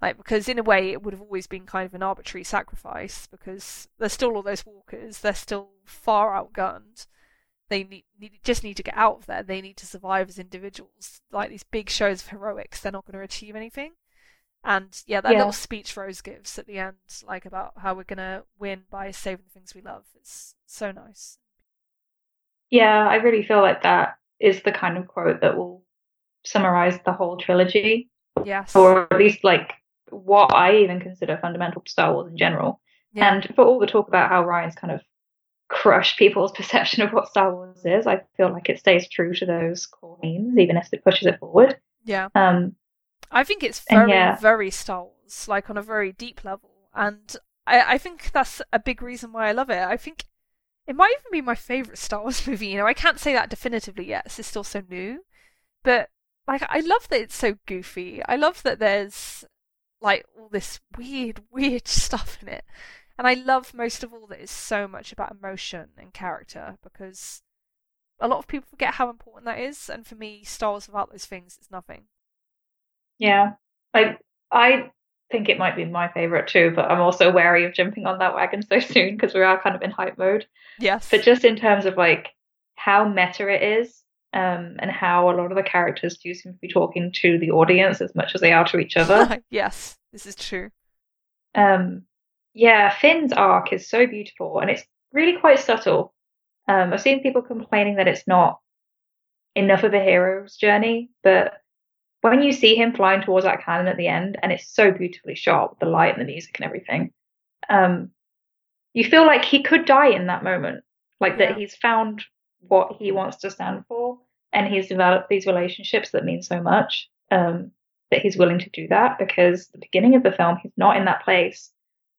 Like, because in a way it would have always been kind of an arbitrary sacrifice because there's still all those walkers, they're still far outgunned. They need, need just need to get out of there. They need to survive as individuals. Like these big shows of heroics, they're not going to achieve anything. And yeah, that Yeah. little speech Rose gives at the end, like about how we're going to win by saving the things we love, it's so nice. Yeah, I really feel like that is the kind of quote that will summarize the whole trilogy, Yes. or at least like what I even consider fundamental to Star Wars in general. yeah. And for all the talk about how Rian's kind of crushed people's perception of what Star Wars is, I feel like it stays true to those core themes, even if it pushes it forward. yeah. Um, I think it's very, yeah. very Star Wars, like on a very deep level. And I, I think that's a big reason why I love it. I think it might even be my favourite Star Wars movie. You know, I can't say that definitively yet, it's still so new. But, like, I love that it's so goofy. I love that there's, like, all this weird, weird stuff in it. And I love most of all that it's so much about emotion and character because a lot of people forget how important that is. And for me, Star Wars without those things is nothing. Yeah, I I think it might be my favorite too, but I'm also wary of jumping on that wagon so soon because we are kind of in hype mode. Yes. But just in terms of like how meta it is, um, and how a lot of the characters do seem to be talking to the audience as much as they are to each other. yes, this is true. um, yeah, Finn's arc is so beautiful and it's really quite subtle. Um, I've seen people complaining that it's not enough of a hero's journey, but when you see him flying towards that cannon at the end, and it's so beautifully shot with the light and the music and everything, um, you feel like he could die in that moment, like Yeah. that he's found what he wants to stand for, and he's developed these relationships that mean so much. Um, that he's willing to do that because the beginning of the film he's not in that place,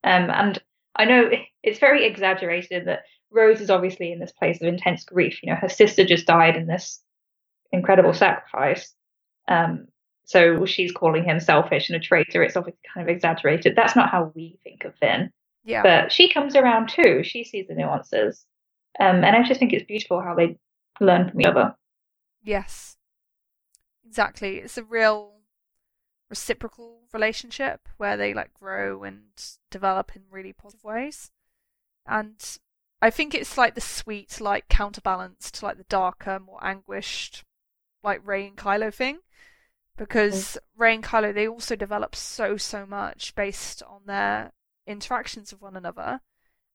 um, and I know it's very exaggerated that Rose is obviously in this place of intense grief. You know, her sister just died in this incredible sacrifice. Um, so she's calling him selfish and a traitor. It's obviously kind of exaggerated. That's not how we think of Finn. Yeah. But she comes around too. She sees the nuances. Um, and I just think it's beautiful how they learn from each other. Yes. Exactly. It's a real reciprocal relationship where they like grow and develop in really positive ways. And I think it's like the sweet like counterbalance to like the darker, more anguished like Rey and Kylo thing. Because Rey and Kylo they also develop so so much based on their interactions with one another.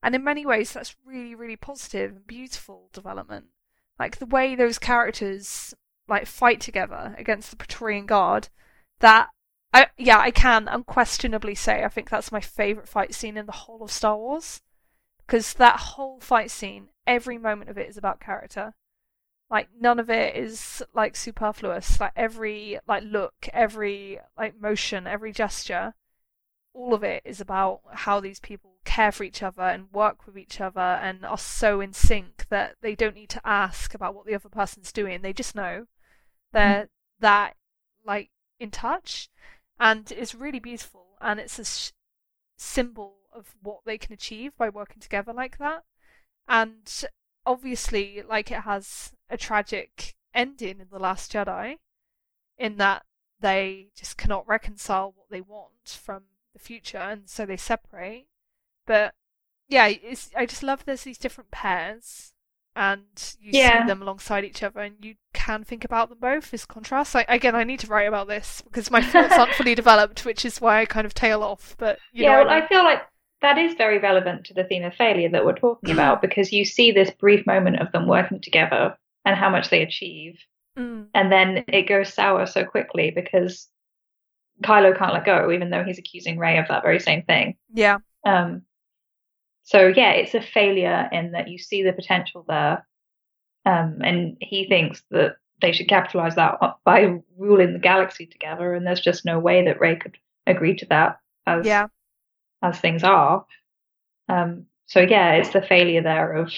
And in many ways that's really, really positive and beautiful development. Like the way those characters like fight together against the Praetorian Guard, that I yeah, I can unquestionably say I think that's my favourite fight scene in the whole of Star Wars. Because that whole fight scene, every moment of it is about character. Like none of it is like superfluous. Like every like look, every like motion, every gesture, all of it is about how these people care for each other and work with each other and are so in sync that they don't need to ask about what the other person's doing. They just know mm-hmm. they're that like in touch, and it's really beautiful. And it's a sh- symbol of what they can achieve by working together like that. And obviously, like it has a tragic ending in The Last Jedi, in that they just cannot reconcile what they want from the future, and so they separate. But yeah, I just love there's these different pairs, and you yeah. see them alongside each other, and you can think about them both as contrasts. Like, again, I need to write about this because my thoughts aren't fully developed, which is why I kind of tail off. But yeah, well, I, mean. I feel like that is very relevant to the theme of failure that we're talking about because you see this brief moment of them working together and how much they achieve, mm. and then it goes sour so quickly because Kylo can't let go, even though he's accusing Rey of that very same thing. Yeah. Um, so yeah, it's a failure in that you see the potential there, um, and he thinks that they should capitalize that by ruling the galaxy together. And there's just no way that Rey could agree to that as yeah. As things are. Um, so yeah, it's the failure there of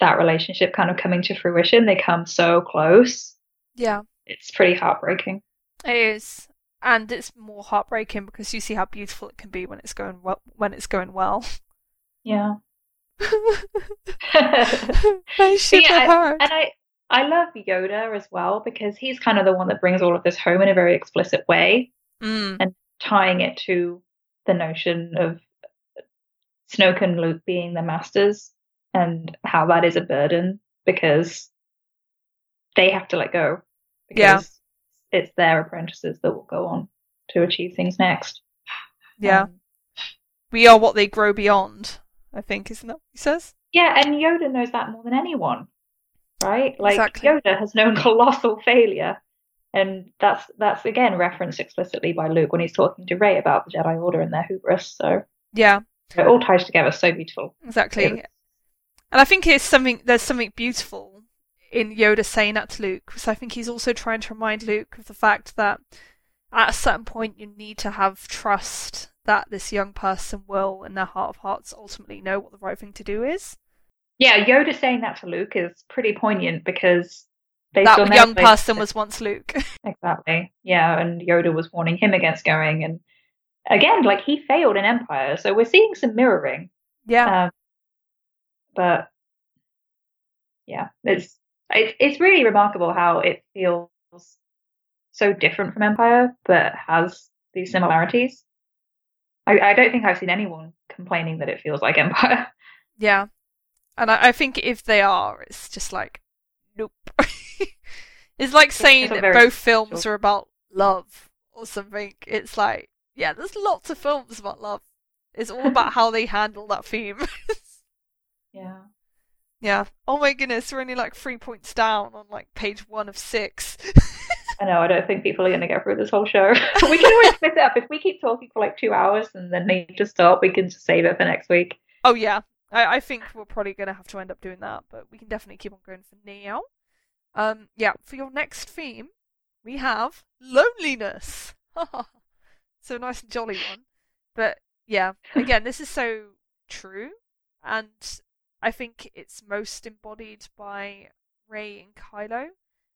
that relationship kind of coming to fruition. They come so close. Yeah, it's pretty heartbreaking. It is, and it's more heartbreaking because you see how beautiful it can be when it's going well. When it's going well. Yeah. super yeah, And I, I love Yoda as well because he's kind of the one that brings all of this home in a very explicit way mm. and tying it to the notion of Snoke and Luke being the masters and how that is a burden because they have to let go because yeah. it's their apprentices that will go on to achieve things next. Yeah. Um, we are what they grow beyond. I think, isn't that what he says? Yeah, and Yoda knows that more than anyone, right? Like exactly. Yoda has known colossal failure, and that's that's again referenced explicitly by Luke when he's talking to Rey about the Jedi Order and their hubris. So yeah, it all ties together so beautiful. Exactly, and I think it's something. There's something beautiful in Yoda saying that to Luke, because I think he's also trying to remind Luke of the fact that at a certain point you need to have trust that this young person will, in their heart of hearts, ultimately know what the right thing to do is. Yeah, Yoda saying that to Luke is pretty poignant because that young person was once Luke. exactly. Yeah, and Yoda was warning him against going, and again, like he failed in Empire, so we're seeing some mirroring. Yeah. Um, but yeah, it's it's it's really remarkable how it feels so different from Empire, but has these similarities. I, I don't think I've seen anyone complaining that it feels like Empire. Yeah. And I, I think if they are, it's just like, nope. it's like saying it's both films are about love or something. It's like, yeah, there's lots of films about love. It's all about how they handle that theme. yeah. Yeah. Oh my goodness, we're only like three points down on like page one of six. I know. I don't think people are going to get through this whole show. we can always split it up. If we keep talking for like two hours and then need to stop, we can just save it for next week. Oh yeah, I, I think we're probably going to have to end up doing that, but we can definitely keep on going for now. Um, yeah, for your next theme, we have loneliness. so nice and jolly one, but yeah, again, this is so true, and I think it's most embodied by Rey and Kylo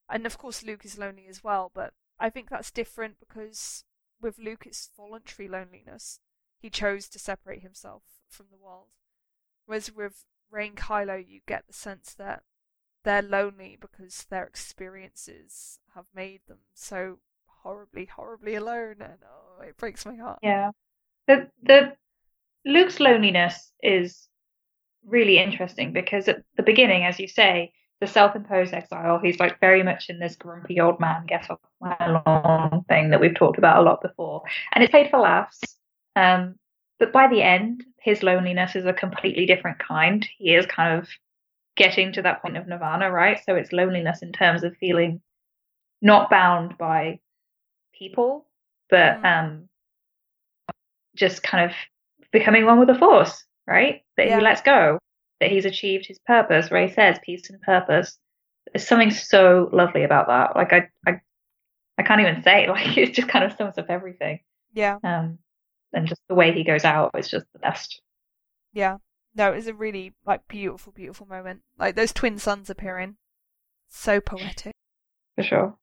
and of course Luke is lonely as well, but I think that's different because with Luke it's voluntary loneliness. He chose to separate himself from the world. Whereas with Rey and Kylo you get the sense that they're lonely because their experiences have made them so horribly, horribly alone and oh it breaks my heart. Yeah. The the Luke's loneliness is really interesting because at the beginning, as you say, the self-imposed exile. He's like very much in this grumpy old man get off my lawn thing that we've talked about a lot before, and it's played for laughs. Um, but by the end, his loneliness is a completely different kind. He is kind of getting to that point of nirvana, right? So it's loneliness in terms of feeling not bound by people, but mm. um, just kind of becoming one with the force, right? That yeah. he lets go that he's achieved his purpose. Rey says peace and purpose. There's something so lovely about that. Like I, I, I can't even say. Like it just kind of sums up everything. Yeah. Um, and just the way he goes out is just the best. Yeah. No, it was a really like beautiful, beautiful moment. Like those twin suns appearing, so poetic. For sure.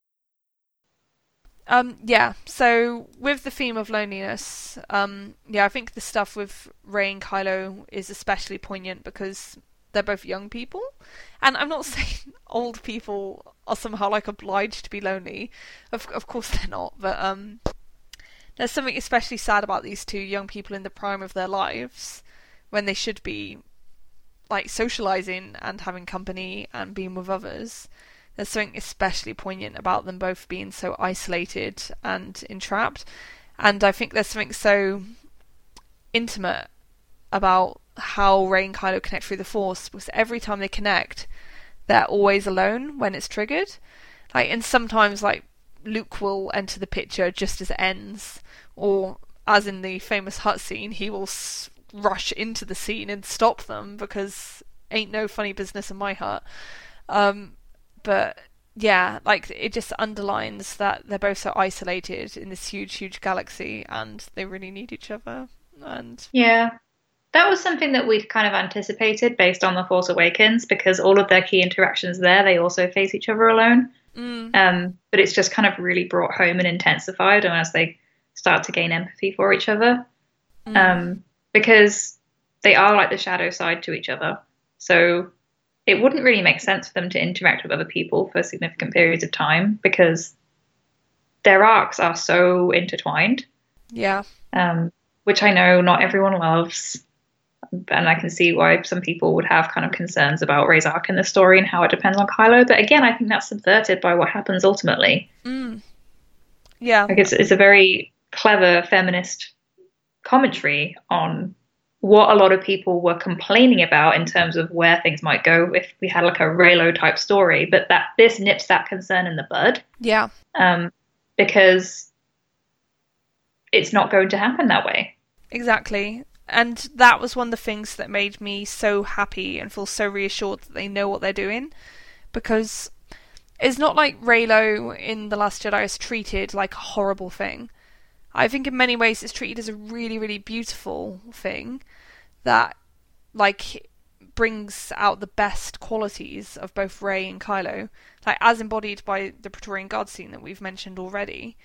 Um, yeah, so with the theme of loneliness, um, yeah, I think the stuff with Rey and Kylo is especially poignant because they're both young people. And I'm not saying old people are somehow like obliged to be lonely. Of of course they're not, but um there's something especially sad about these two young people in the prime of their lives when they should be like socializing and having company and being with others. There's something especially poignant about them both being so isolated and entrapped. And I think there's something so intimate about how Rey and Kylo connect through the Force because every time they connect, they're always alone when it's triggered. Like, and sometimes like Luke will enter the picture just as it ends, or as in the famous hut scene, he will rush into the scene and stop them because ain't no funny business in my heart. Um, but yeah, like it just underlines that they're both so isolated in this huge, huge galaxy, and they really need each other. And yeah, that was something that we'd kind of anticipated based on The Force Awakens because all of their key interactions there, they also face each other alone. mm, Um, but it's just kind of really brought home and intensified and as they start to gain empathy for each other. mm, Um, because they are like the shadow side to each other. So it wouldn't really make sense for them to interact with other people for significant periods of time because their arcs are so intertwined yeah, um, which I know not everyone loves. And I can see why some people would have kind of concerns about Rey's arc in the story and how it depends on Kylo. But again, I think that's subverted by what happens ultimately. mm, yeah, Like it's, it's a very clever feminist commentary on what a lot of people were complaining about in terms of where things might go if we had like a Reylo type story. But that this nips that concern in the bud yeah, um, because it's not going to happen that way. exactly. And that was one of the things that made me so happy and feel so reassured that they know what they're doing, because it's not like Reylo in The Last Jedi is treated like a horrible thing. I think in many ways it's treated as a really, really beautiful thing that, like, brings out the best qualities of both Rey and Kylo, like as embodied by the Praetorian Guard scene that we've mentioned already.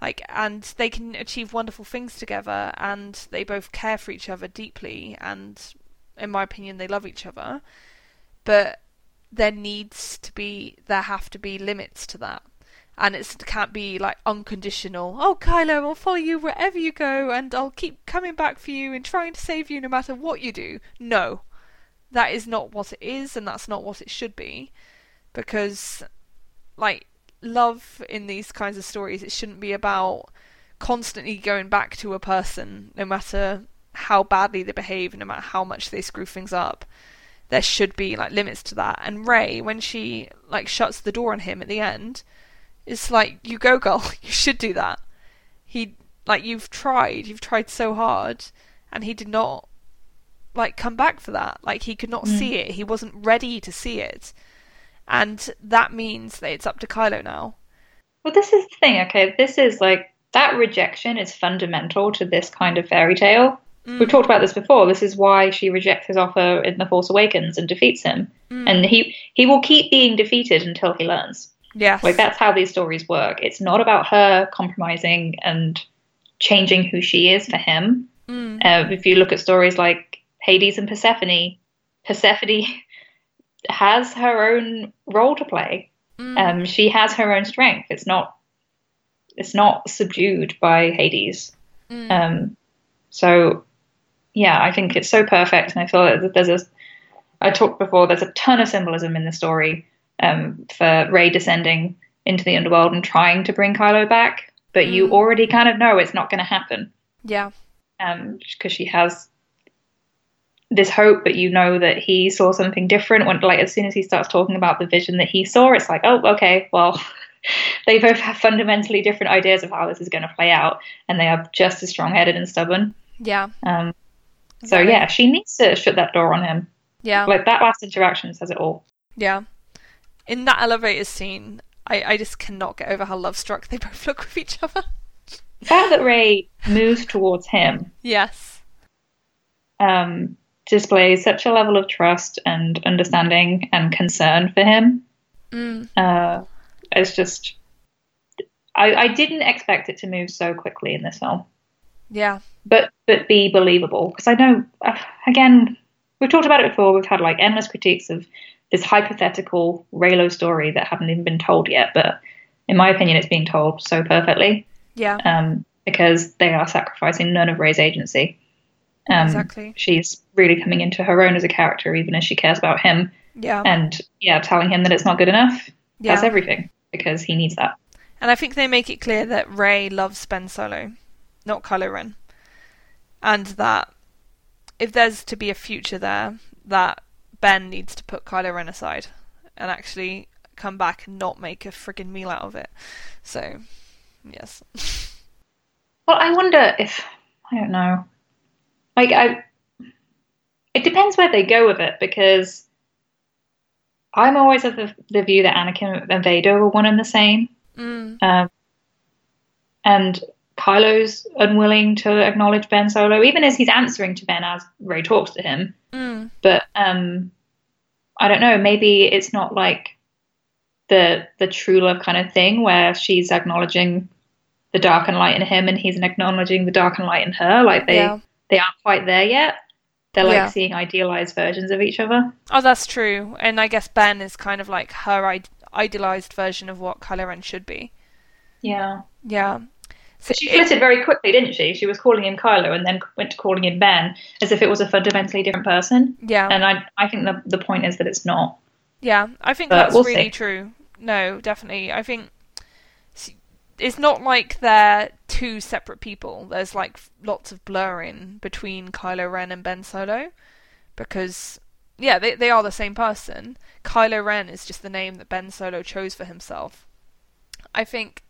Like, and they can achieve wonderful things together, and they both care for each other deeply, and in my opinion, they love each other. But there needs to be, there have to be limits to that and it can't be like unconditional. Oh, Kylo, I'll follow you wherever you go, and I'll keep coming back for you and trying to save you no matter what you do. No, that is not what it is, and that's not what it should be, because like love in these kinds of stories, it shouldn't be about constantly going back to a person, no matter how badly they behave, no matter how much they screw things up. There should be like limits to that. And Rey, when she like shuts the door on him at the end, it's like you go girl you should do that he like you've tried you've tried so hard and he did not like come back for that like he could not Mm. see it he wasn't ready to see it and that means that it's up to Kylo now Well, this is the thing, okay? This is like that rejection is fundamental to this kind of fairy tale. Mm, We've talked about this before. This is why she rejects his offer in The Force Awakens and defeats him. mm, And he he will keep being defeated until he learns. Yes Like that's how these stories work. It's not about her compromising and changing who she is for him. mm, Uh, if you look at stories like Hades and Persephone, Persephone has her own role to play. mm, Um, she has her own strength. It's not it's not subdued by Hades. mm, Um, so yeah, I think it's so perfect, and I feel that there's a. I talked before. There's a ton of symbolism in the story um, for Rey descending into the underworld and trying to bring Kylo back, but you Mm. already kind of know it's not going to happen yeah because she has this hope, but you know that he saw something different. When like as soon as he starts talking about the vision that he saw, it's like, oh, okay, well. They both have fundamentally different ideas of how this is going to play out, and they are just as strong-headed and stubborn. yeah Um, so Exactly. yeah, she needs to shut that door on him. yeah Like that last interaction says it all. yeah in that elevator scene I, I just cannot get over how love struck they both look with each other The fact that Rey moves towards him yes um, displays such a level of trust and understanding and concern for him. mm, Uh, it's just, I, I didn't expect it to move so quickly in this film, Yeah. but but be believable because I know uh, again we've talked about it before. We've had like endless critiques of this hypothetical Reylo story that haven't even been told yet, but in my opinion, it's being told so perfectly Yeah. um, because they are sacrificing none of Rey's agency. Um, Exactly. She's really coming into her own as a character, even as she cares about him, Yeah. and yeah, telling him that it's not good enough. yeah. That's everything because he needs that. And I think they make it clear that Rey loves Ben Solo, not Kylo Ren. And that if there's to be a future there, that Ben needs to put Kylo Ren aside and actually come back and not make a friggin' meal out of it. So, yes. Well, I wonder if I don't know. Like I, it depends where they go with it because I'm always of the, the view that Anakin and Vader were one and the same. Mm, Um, and Kylo's unwilling to acknowledge Ben Solo, even as he's answering to Ben as Rey talks to him. mm, But um, I don't know. Maybe it's not like the the true love kind of thing where she's acknowledging the dark and light in him, and he's acknowledging the dark and light in her. Like they yeah. they aren't quite there yet. They're like Yeah. seeing idealized versions of each other. Oh, that's true. And I guess Ben is kind of like her ide- idealized version of what Kylo Ren should be. Yeah. Yeah. So she flitted very quickly, didn't she? She was calling him Kylo and then went to calling him Ben as if it was a fundamentally different person. yeah. And I, I think the the point is that it's not. Yeah, I think But that's we'll really see. true. No, definitely. I think it's not like they're two separate people. There's like lots of blurring between Kylo Ren and Ben Solo because yeah, they they are the same person. Kylo Ren is just the name that Ben Solo chose for himself. I think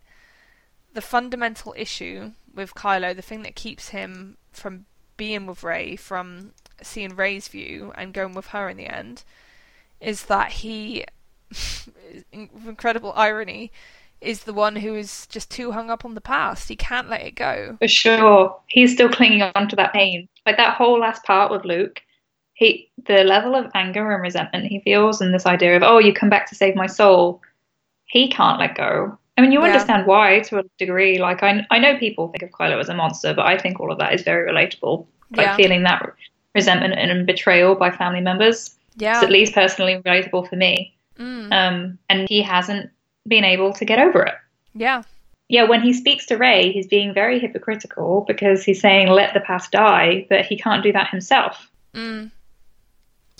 the fundamental issue with Kylo, the thing that keeps him from being with Rey, from seeing Rey's view and going with her in the end, is that he, incredible irony, is the one who is just too hung up on the past. He can't let it go. For sure, he's still clinging on to that pain. Like that whole last part with Luke, he the level of anger and resentment he feels, and this idea of oh, you come back to save my soul, he can't let go. I mean, you Yeah. understand why to a degree. Like I, I know people think of Kylo as a monster, but I think all of that is very relatable. Like Yeah. feeling that resentment and betrayal by family members. Yeah. It's at least personally relatable for me. Mm. Um, and he hasn't been able to get over it. yeah. Yeah, when he speaks to Rey, he's being very hypocritical because he's saying let the past die, but he can't do that himself. Mm.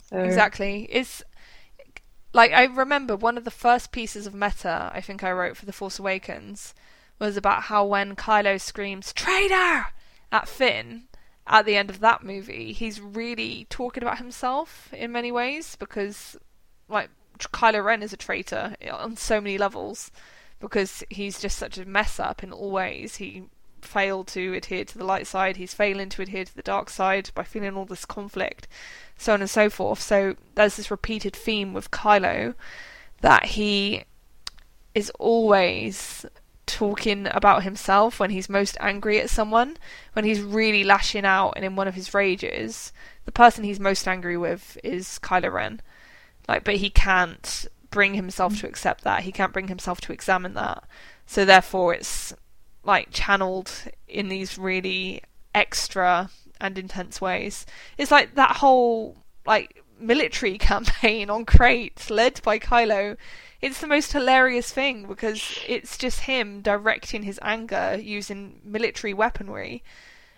So, Exactly. It's like I remember one of the first pieces of meta I think I wrote for The Force Awakens was about how when Kylo screams "traitor" at Finn at the end of that movie, he's really talking about himself in many ways because like Kylo Ren is a traitor on so many levels because he's just such a mess up in all ways. He failed to adhere to the light side, he's failing to adhere to the dark side by feeling all this conflict so on and so forth. So there's this repeated theme with Kylo that he is always talking about himself when he's most angry at someone, when he's really lashing out and in one of his rages. The person he's most angry with is Kylo Ren. Like, but he can't bring himself to accept that. He can't bring himself to examine that. So therefore, it's like channeled in these really extra and intense ways. It's like that whole like military campaign on Crait led by Kylo. It's the most hilarious thing because it's just him directing his anger using military weaponry.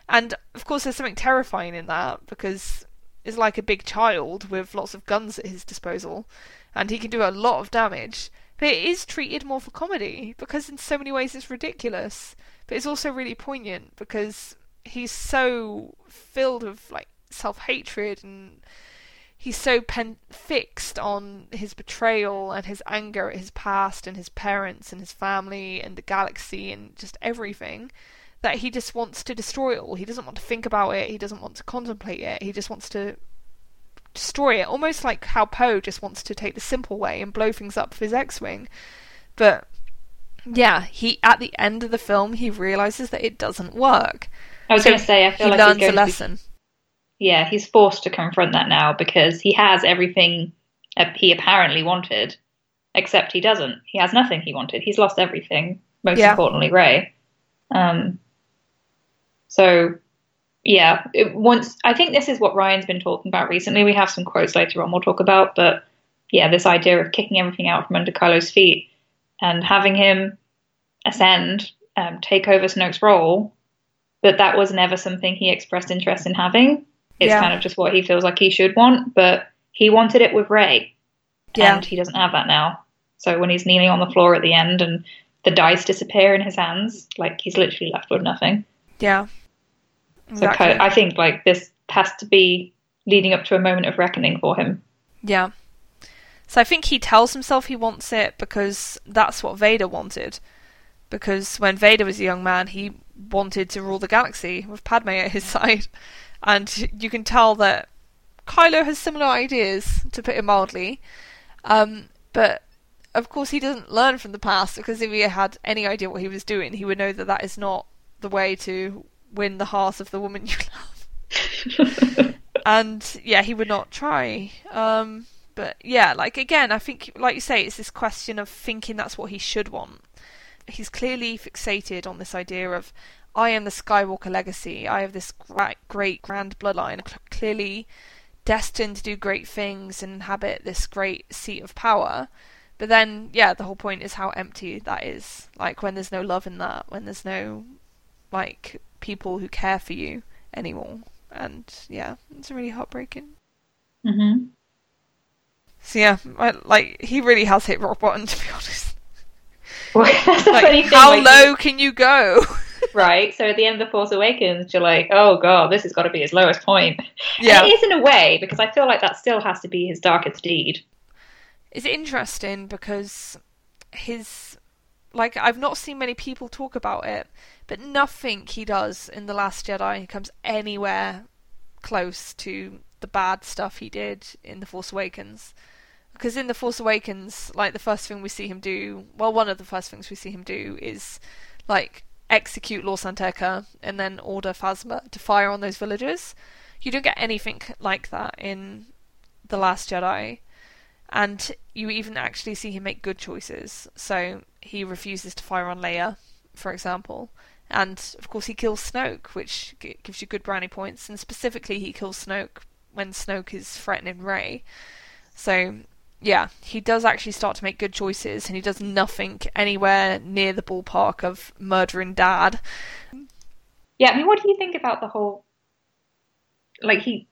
And of course there's something terrifying in that because it's like a big child with lots of guns at his disposal and he can do a lot of damage. But it is treated more for comedy because in so many ways it's ridiculous. But it's also really poignant because he's so filled with like self hatred and he's so pen- fixed on his betrayal and his anger at his past and his parents and his family and the galaxy and just everything that he just wants to destroy it all. He doesn't want to think about it. He doesn't want to contemplate it. He just wants to destroy it. Almost like how Poe just wants to take the simple way and blow things up with his X-wing. But yeah, he at the end of the film he realizes that it doesn't work. I was So going to say, I feel he like learns a to be lesson. yeah, he's forced to confront that now because he has everything he apparently wanted, except he doesn't. He has nothing he wanted. He's lost everything. most Yeah. importantly Rey. Um, so yeah, it, once I think this is what Rian's been talking about recently. We have some quotes later on we'll talk about, but yeah, this idea of kicking everything out from under Kylo's feet and having him ascend, um, take over Snoke's role, but that was never something he expressed interest in having. It's Yeah. kind of just what he feels like he should want, but he wanted it with Rey, Yeah. and he doesn't have that now. So when he's kneeling on the floor at the end and the dice disappear in his hands, like he's literally left with nothing. Yeah. So Exactly. Ky- I think like this has to be leading up to a moment of reckoning for him. Yeah. So I think he tells himself he wants it because that's what Vader wanted. Because when Vader was a young man, he wanted to rule the galaxy with Padme at his side. And you can tell that Kylo has similar ideas, to put it mildly. Um, but of course, he doesn't learn from the past because if he had any idea what he was doing, he would know that that is not the way to win the heart of the woman you love and yeah, he would not try. Um, but yeah, like again, I think, like you say, it's this question of thinking that's what he should want. He's clearly fixated on this idea of, I am the Skywalker legacy. I have this great, great grand bloodline, clearly destined to do great things and inhabit this great seat of power. But then, yeah, the whole point is how empty that is. Like when there's no love in that, when there's no like people who care for you anymore. And yeah, it's really heartbreaking. Mm-hmm. So yeah, I, like he really has hit rock bottom to be honest. Well, Like, how like, low can you go? right? So at the end of the Force Awakens, you're like, oh god, this has got to be his lowest point. yeah, And it is in a way because I feel like that still has to be his darkest deed. it's interesting because his like I've not seen many people talk about it, but nothing he does in the Last Jedi comes anywhere close to the bad stuff he did in the Force Awakens. Because in the Force Awakens, like the first thing we see him do, well, one of the first things we see him do is like execute Lor San Tekka and then order Phasma to fire on those villagers. You don't get anything like that in the Last Jedi and you even actually see him make good choices. So he refuses to fire on Leia, for example, and of course he kills Snoke, which gives you good brownie points. And specifically, he kills Snoke when Snoke is threatening Rey. So yeah, he does actually start to make good choices, and he does nothing anywhere near the ballpark of murdering Dad. Yeah, I mean, what do you think about the whole, like he,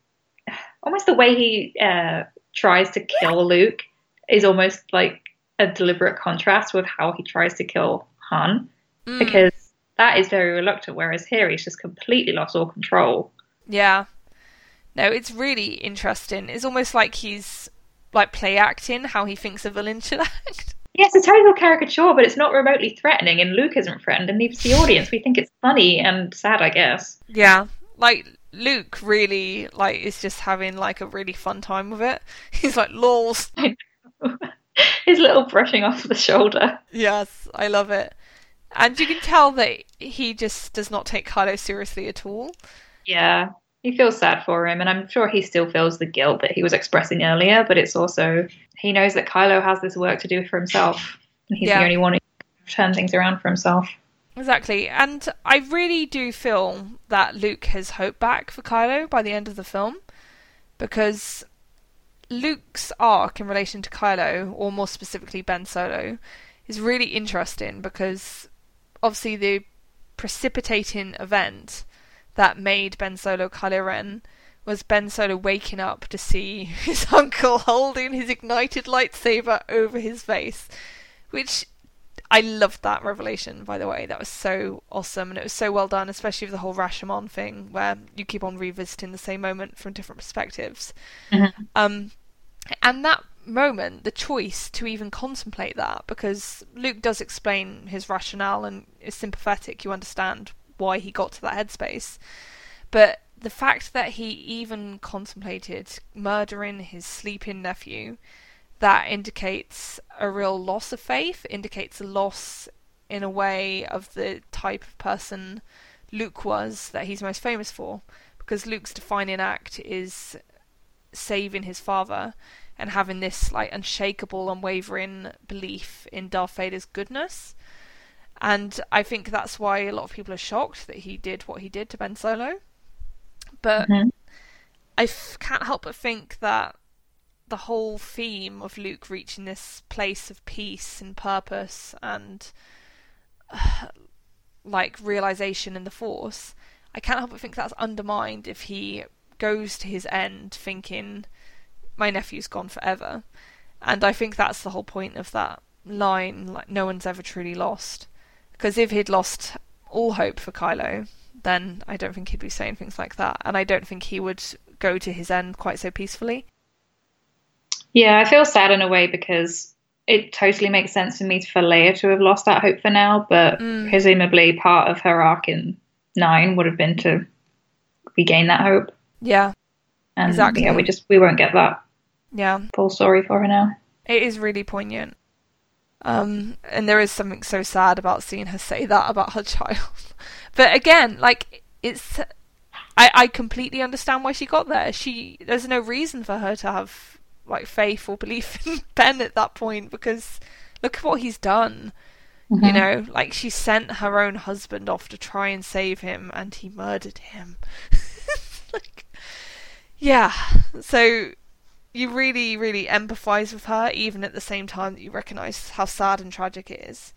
almost the way he uh, tries to kill Luke is almost like a deliberate contrast with how he tries to kill Han Mm, because that is very reluctant, whereas here he's just completely lost all control. Yeah. No, it's really interesting. It's almost like he's like play acting how he thinks a villain should act. Yeah, it's a total caricature, but it's not remotely threatening, and Luke isn't threatened, and neither's the audience. We think it's funny and sad, I guess. Yeah. Like Luke really like is just having like a really fun time with it. He's like, lols. His little brushing off the shoulder. Yes, I love it. And you can tell that he just does not take Kylo seriously at all. Yeah, he feels sad for him, and I'm sure he still feels the guilt that he was expressing earlier, but it's also, he knows that Kylo has this work to do for himself, he's Yeah. the only one who can turn things around for himself. Exactly. And I really do feel that Luke has hope back for Kylo by the end of the film because Luke's arc in relation to Kylo, or more specifically Ben Solo, is really interesting because obviously the precipitating event that made Ben Solo Kylo Ren was Ben Solo waking up to see his uncle holding his ignited lightsaber over his face, which I loved that revelation, by the way. That was so awesome, and it was so well done, especially with the whole Rashomon thing, where you keep on revisiting the same moment from different perspectives. Mhm. Um, and that moment, the choice to even contemplate that, because Luke does explain his rationale and is sympathetic, you understand why he got to that headspace. But the fact that he even contemplated murdering his sleeping nephew that indicates a real loss of faith, indicates a loss in a way of the type of person Luke was that he's most famous for. Because Luke's defining act is saving his father and having this like unshakable, unwavering belief in Darth Vader's goodness. And I think that's why a lot of people are shocked that he did what he did to Ben Solo. But Mhm. I f- can't help but think that the whole theme of Luke reaching this place of peace and purpose and like realization in the Force, I can't help but think that's undermined if he goes to his end thinking my nephew's gone forever. And I think that's the whole point of that line, like no one's ever truly lost. Because if he'd lost all hope for Kylo, then I don't think he'd be saying things like that. And I don't think he would go to his end quite so peacefully. Yeah, I feel sad in a way because it totally makes sense for me for Leia to have lost that hope for now, but Mm. presumably part of her arc in nine would have been to regain that hope. Yeah, And Exactly. yeah, we just we won't get that yeah. full story for her now. It is really poignant. Um, and there is something so sad about seeing her say that about her child. But again, like it's, I I completely understand why she got there. She there's no reason for her to have like faith or belief in Ben at that point because look at what he's done. You Mhm. know, like she sent her own husband off to try and save him, and he murdered him. like, yeah. So you really, really empathise with her, even at the same time that you recognise how sad and tragic it is.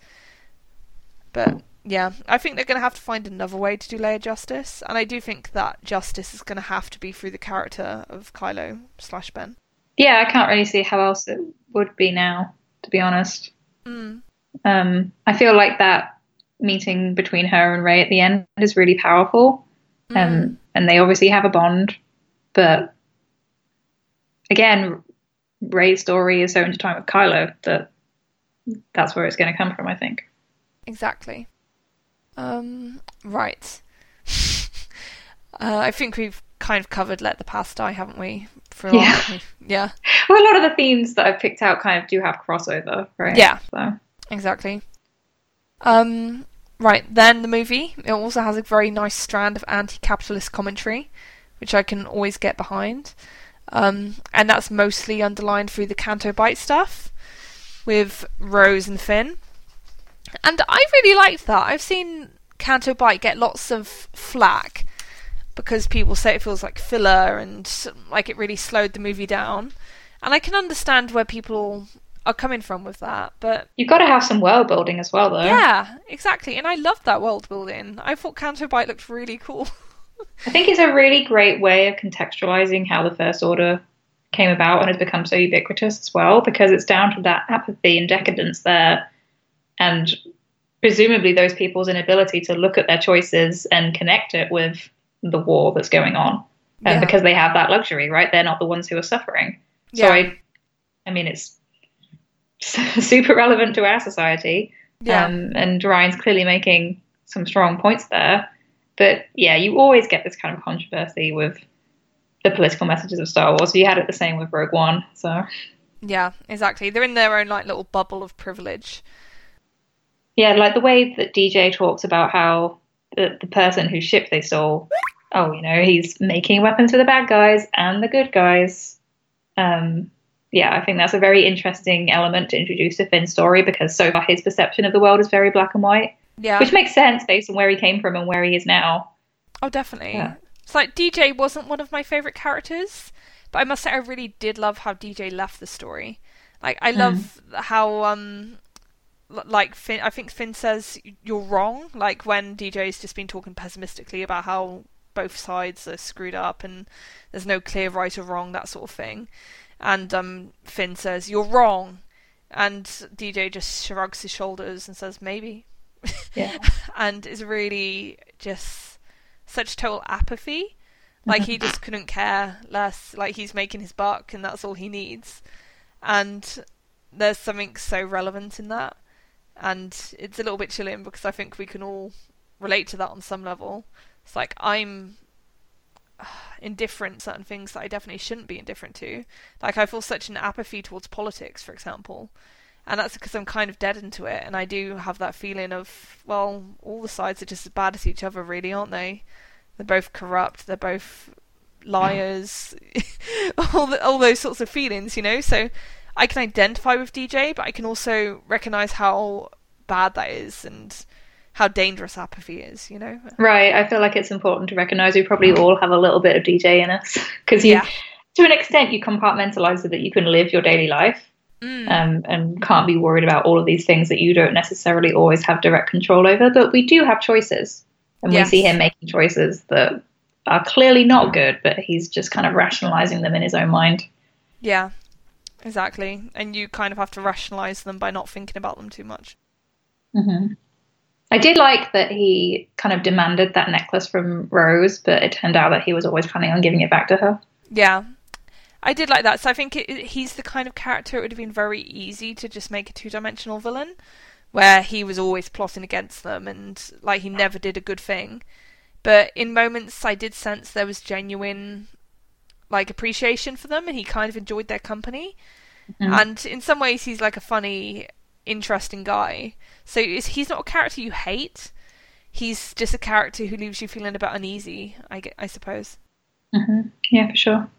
But yeah, I think they're going to have to find another way to do Leia justice, and I do think that justice is going to have to be through the character of Kylo slash Ben. Yeah, I can't really see how else it would be now, to be honest. Mm. Um, I feel like that meeting between her and Rey at the end is really powerful. Mm. Um, and they obviously have a bond, but again, Rey's story is so intertwined with Kylo that that's where it's going to come from, I think. Exactly. Um, right. uh, I think we've kind of covered Let the Past Die, haven't we? For a Yeah. while. yeah, Well, a lot of the themes that I've picked out kind of do have crossover, right? Yeah. So, exactly. Um, right, then the movie. It also has a very nice strand of anti capitalist commentary, which I can always get behind. Um, and that's mostly underlined through the Canto Bight stuff with Rose and Finn. And I really liked that. I've seen Canto Bight get lots of flack because people say it feels like filler and like it really slowed the movie down. And I can understand where people are coming from with that, but you've got to have some world building as well, though. yeah, exactly. And I loved that world building. I thought Canto Bight looked really cool. I think it's a really great way of contextualizing how the First Order came about and has become so ubiquitous as well, because it's down to that apathy and decadence there, and presumably those people's inability to look at their choices and connect it with the war that's going on, um, Yeah. because they have that luxury, right? They're not the ones who are suffering. So Yeah. I, I mean, it's super relevant to our society. Yeah. Um, and Rian's clearly making some strong points there. But yeah, you always get this kind of controversy with the political messages of Star Wars. You had it the same with Rogue One. So yeah, exactly. They're in their own like little bubble of privilege. yeah, like the way that DJ talks about how the, the person whose ship they stole, oh, you know, he's making weapons for the bad guys and the good guys. Um, yeah, I think that's a very interesting element to introduce to Finn's story because so far his perception of the world is very black and white, Yeah. which makes sense based on where he came from and where he is now. oh, definitely. Yeah. It's like DJ wasn't one of my favorite characters, but I must say I really did love how DJ left the story. Like I love how um like Finn, I think Finn says you're wrong. Like when DJ's just been talking pessimistically about how both sides are screwed up and there's no clear right or wrong, that sort of thing. And um, Finn says you're wrong, and DJ just shrugs his shoulders and says maybe, Yeah. and is really just such total apathy. Like he just couldn't care less. Like he's making his buck, and that's all he needs. And there's something so relevant in that, and it's a little bit chilling because I think we can all relate to that on some level. It's like I'm uh, indifferent to certain things that I definitely shouldn't be indifferent to. Like I feel such an apathy towards politics, for example. And that's because I'm kind of dead into it, and I do have that feeling of, well, all the sides are just as bad as each other, really, aren't they? They're both corrupt, they're both liars, all the, all those sorts of feelings, you know. So I can identify with DJ, but I can also recognize how bad that is, and how dangerous apathy is, you know? Right. I feel like it's important to recognize we probably all have a little bit of DJ in us because you, Yeah. to an extent, you compartmentalize so that you can live your daily life Mm. um, and can't be worried about all of these things that you don't necessarily always have direct control over. But we do have choices, and Yes. we see him making choices that are clearly not good, but he's just kind of rationalizing them in his own mind. Yeah, exactly. And you kind of have to rationalize them by not thinking about them too much. hmm I did like that he kind of demanded that necklace from Rose, but it turned out that he was always planning on giving it back to her. Yeah. I did like that. So I think it, he's the kind of character it would have been very easy to just make a two-dimensional villain, where he was always plotting against them and like he never did a good thing. But in moments, I did sense there was genuine like appreciation for them, and he kind of enjoyed their company. Mhm. And in some ways, he's like a funny, interesting guy. So is he's not a character you hate. He's just a character who leaves you feeling a bit uneasy. I, I suppose. hmm Yeah, for sure.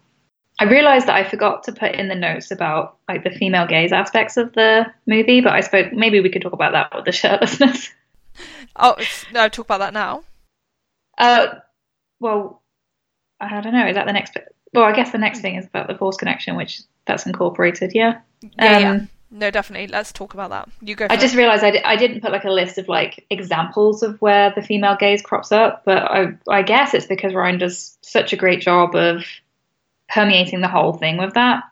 I realized that I forgot to put in the notes about like the female gaze aspects of the movie, but I spoke maybe we could talk about that with the shirtlessness. Oh, no, talk about that now. Uh, well, I don't know. Is that the next bit? Well, I guess the next thing is about the force connection, which that's incorporated. Yeah. Yeah, yeah. Um, No, definitely. Let's talk about that. You go. I just realized I, didn't put like a list of like examples of where the female gaze crops up, but I I guess it's because Rian does such a great job of permeating the whole thing with that.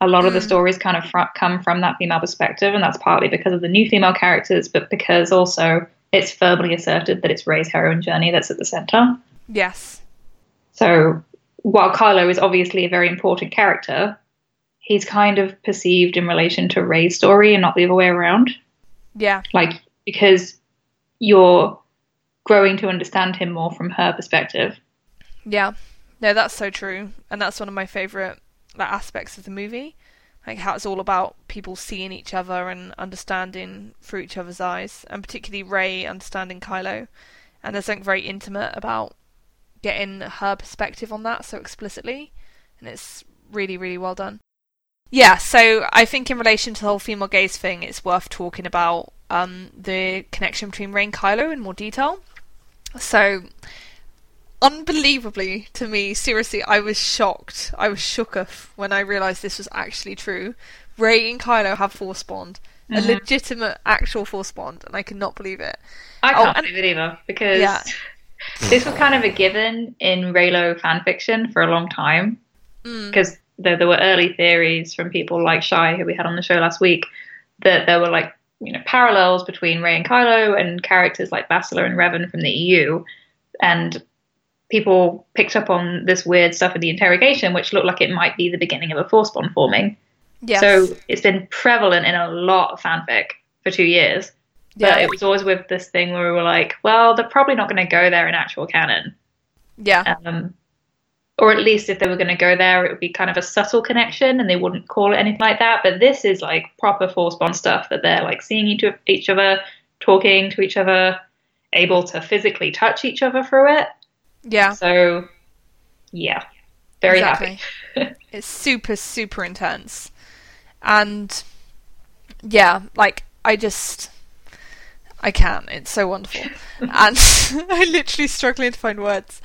A lot of the Mm. stories kind of fr- come from that female perspective, and that's partly because of the new female characters, but because also it's firmly asserted that it's Rey's heroine journey that's at the center. yes. So while Kylo is obviously a very important character, he's kind of perceived in relation to Rey's story and not the other way around Yeah. like because you're growing to understand him more from her perspective. Yeah. No, that's so true, and that's one of my favorite like aspects of the movie. Like how it's all about people seeing each other and understanding through each other's eyes, and particularly Rey understanding Kylo. And there's something very intimate about getting her perspective on that so explicitly, and it's really, really well done. Yeah, so I think in relation to the whole female gaze thing, it's worth talking about um, the connection between Rey and Kylo in more detail. So, unbelievably to me, seriously, I was shocked. I was shooketh when I realised this was actually true. Rey and Kylo have force bond, a Mhm. legitimate, actual force bond, and I cannot believe it. I Oh, can't and- believe it either because Yeah. This was kind of a given in Reylo fan fiction for a long time Mm. because there, there were early theories from people like Shy, who we had on the show last week, that there were like you know parallels between Rey and Kylo and characters like Bastila and Revan from the EU, and people picked up on this weird stuff in the interrogation, which looked like it might be the beginning of a force bond forming. Yes. So it's been prevalent in a lot of fanfic for two years. But yeah. it was always with this thing where we were like, well, they're probably not going to go there in actual canon. yeah. Um, or at least if they were going to go there, it would be kind of a subtle connection and they wouldn't call it anything like that. But this is like proper force bond stuff that they're like seeing each, each other, talking to each other, able to physically touch each other through it. Yeah. So, yeah, very Exactly. happy. It's super, super intense. And yeah, like I just I can't. It's so wonderful. and I'm literally struggling to find words.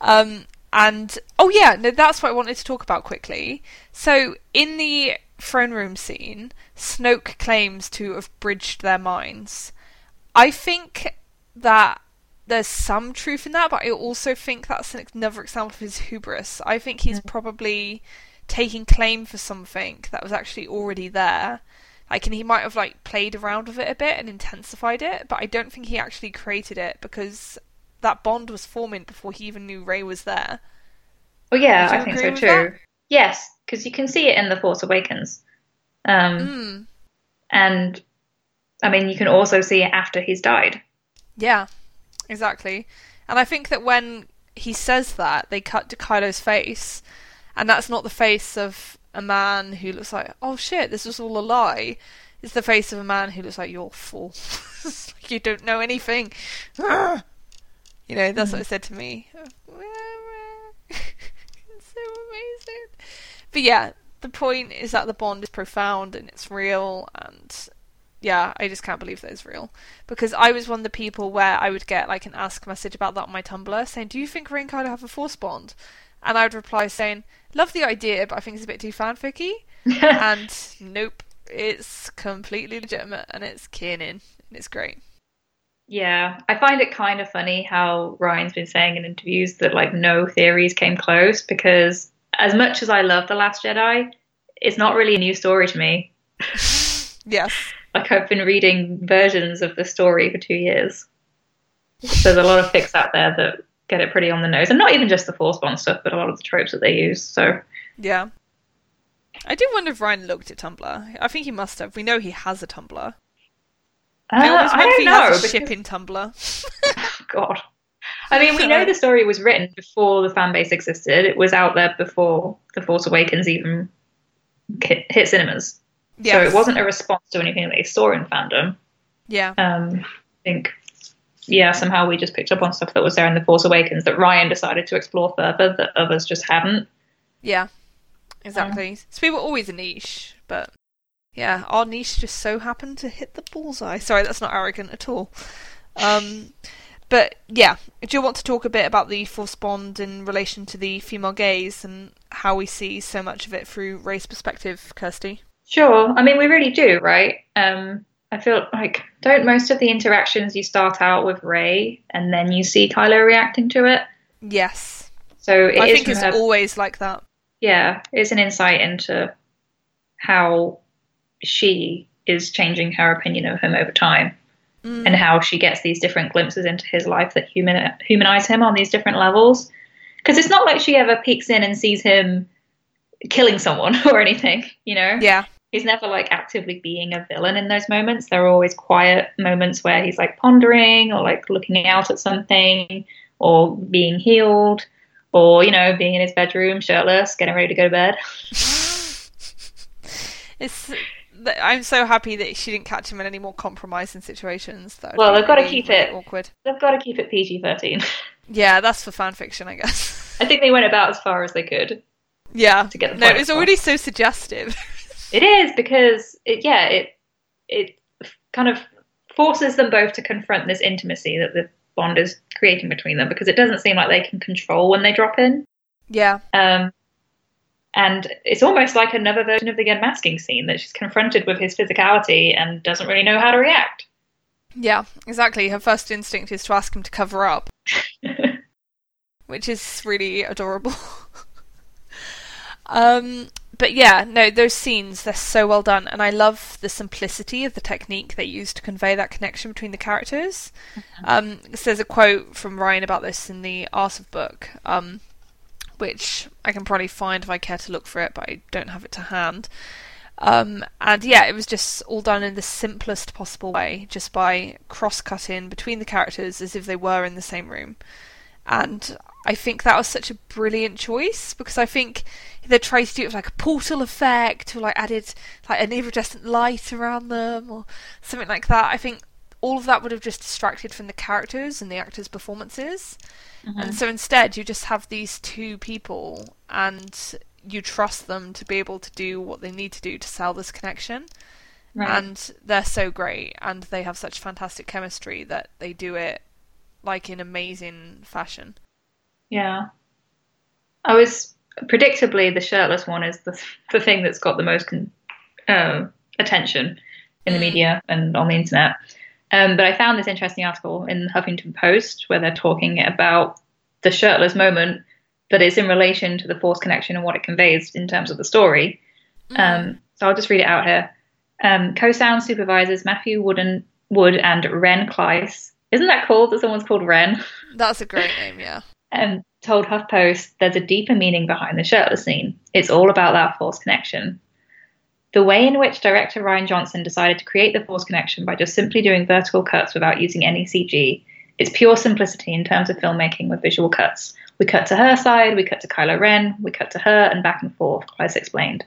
Um and oh yeah, no, that's what I wanted to talk about quickly. So in the throne room scene, Snoke claims to have bridged their minds. I think that there's some truth in that, but I also think that's another example of his hubris. I think he's probably taking claim for something that was actually already there. Like, and he might have like played around with it a bit and intensified it, but I don't think he actually created it because that bond was forming before he even knew Rey was there. Well, yeah, I think so too. that? Yes, because you can see it in The Force Awakens. Um, Mm, And I mean, you can also see it after he's died. yeah, exactly. And I think that when he says that, they cut to Kylo's face, and that's not the face of a man who looks like, oh shit, this was all a lie. It's the face of a man who looks like you're fool. Like you don't know anything. You know, that's what hmm. it said to me. it's so amazing. But yeah, the point is that the bond is profound and it's real, and yeah, I just can't believe that is real. Because I was one of the people where I would get like an ask message about that on my Tumblr saying, Do you think and have a force bond? And I would reply saying, Love the idea, but I think it's a bit too fanficky. and nope, it's completely legitimate and it's canon and it's great. Yeah, I find it kind of funny how Rian's been saying in interviews that like no theories came close because as much as I love The Last Jedi, it's not really a new story to me. yes. Like I've been reading versions of the story for two years. There's a lot of fics out there that get it pretty on the nose, and not even just the Force Bond stuff, but a lot of the tropes that they use. So yeah, I do wonder if Rian looked at Tumblr. I think he must have. We know he has a Tumblr. Uh, I if he know, has a because... ship in Tumblr. God. I mean, we know the story was written before the fan base existed. It was out there before The Force Awakens even hit, hit cinemas. Yes. So it wasn't a response to anything that they saw in fandom. Yeah. Um, I think, yeah, somehow we just picked up on stuff that was there in The Force Awakens that Rian decided to explore further that others just hadn't. Yeah, exactly. Yeah. So we were always a niche, but yeah, our niche just so happened to hit the bullseye. Sorry, that's not arrogant at all. Um, but yeah, do you want to talk a bit about the Force Bond in relation to the female gaze and how we see so much of it through Rey's perspective, Kirsty? Sure. I mean, we really do, right? Um, I feel like don't most of the interactions you start out with Rey and then you see Kylo reacting to it? Yes. So I think it's always like that. Yeah, it's an insight into how she is changing her opinion of him over time. Mm. And how she gets these different glimpses into his life that human humanize him on these different levels. Because it's not like she ever peeks in and sees him killing someone or anything, you know? Yeah he's never like actively being a villain in those moments. There are always quiet moments where he's like pondering or like looking out at something or being healed or, you know, being in his bedroom shirtless, getting ready to go to bed. it's I'm so happy that she didn't catch him in any more compromising situations. That well, they've got to keep it awkward. They've got to keep it PG-13. Yeah, that's for fan fiction, I guess. I think they went about as far as they could. Yeah. To get the no, it's already so suggestive. It is because it, yeah, it it kind of forces them both to confront this intimacy that the bond is creating between them because it doesn't seem like they can control when they drop in. Yeah. Um, and it's almost like another version of the unmasking scene that she's confronted with his physicality and doesn't really know how to react. Yeah, exactly. Her first instinct is to ask him to cover up, which is really adorable. um, but yeah, no, those scenes they're so well done, and I love the simplicity of the technique they use to convey that connection between the characters. Mm-hmm. Um, so there's a quote from Rian about this in the Art of Book, um, which I can probably find if I care to look for it, but I don't have it to hand. Um, and yeah, it was just all done in the simplest possible way, just by cross cutting between the characters as if they were in the same room. And I think that was such a brilliant choice because I think they tried to do it with like a portal effect or like added like an iridescent light around them or something like that, I think all of that would have just distracted from the characters and the actors' performances. Mm-hmm. And so instead, you just have these two people and you trust them to be able to do what they need to do to sell this connection. Right. And they're so great and they have such fantastic chemistry that they do it like in amazing fashion. Yeah. I was predictably the shirtless one is the the thing that's got the most con- uh, attention in the mm. media and on the internet. Um, but I found this interesting article in the Huffington Post where they're talking about the shirtless moment, but it's in relation to the force connection and what it conveys in terms of the story. Mm. Um, so I'll just read it out here. Um, co-sound supervisors Matthew Wooden, Wood and Ren Klyce. Isn't that cool that someone's called Ren? That's a great name, yeah um, told HuffPost there's a deeper meaning behind the shirtless scene. It's all about that force connection. The way in which director Rian Johnson decided to create the force connection by just simply doing vertical cuts without using any CG is pure simplicity in terms of filmmaking with visual cuts. We cut to her side, we cut to Kylo Ren, we cut to her, and back and forth, Klyce explained.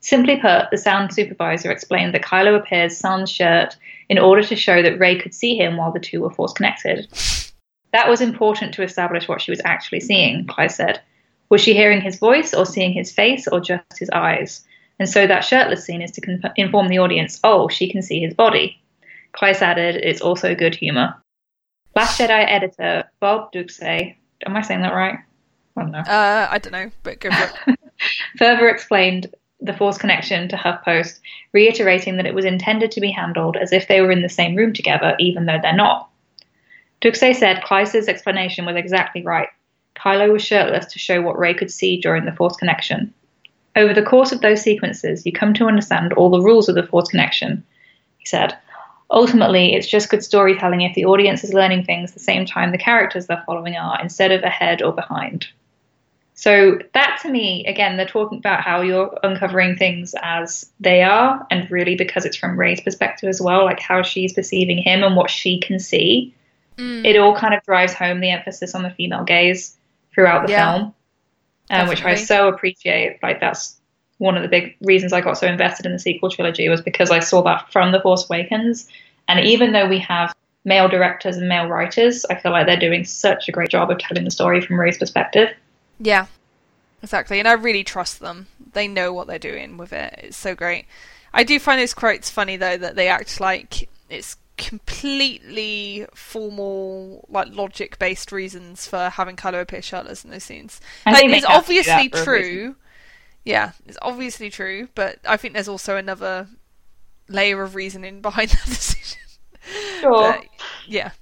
Simply put, the sound supervisor explained that Kylo appears sans shirt in order to show that Rey could see him while the two were force connected. That was important to establish what she was actually seeing, Klyce said. Was she hearing his voice or seeing his face or just his eyes? And so that shirtless scene is to con- inform the audience, oh, she can see his body. Klyce added, it's also good humor. Last Jedi editor Bob Ducsay, am I saying that right? I don't know. Uh, I don't know, but go for it. Further explained the Force connection to HuffPost, reiterating that it was intended to be handled as if they were in the same room together, even though they're not. Ducsay said Klyce's explanation was exactly right. Kylo was shirtless to show what Rey could see during the Force connection. Over the course of those sequences, you come to understand all the rules of the Force connection, he said. Ultimately, it's just good storytelling if the audience is learning things the same time the characters they're following are, instead of ahead or behind. So, that to me, again, they're talking about how you're uncovering things as they are, and really because it's from Rey's perspective as well, like how she's perceiving him and what she can see. Mm. It all kind of drives home the emphasis on the female gaze throughout the Yeah. film, um, which I so appreciate. Like, that's one of the big reasons I got so invested in the sequel trilogy was because I saw that from The Force Awakens. And even though we have male directors and male writers, I feel like they're doing such a great job of telling the story from Rey's perspective. Yeah, exactly. And I really trust them. They know what they're doing with it. It's so great. I do find those quotes funny though that they act like it's completely formal, like logic-based reasons for having Kylo appear shirtless in those scenes. Like it's have to do that obviously true. Yeah, it's obviously true, but I think there's also another layer of reasoning behind that decision. Sure. But, yeah.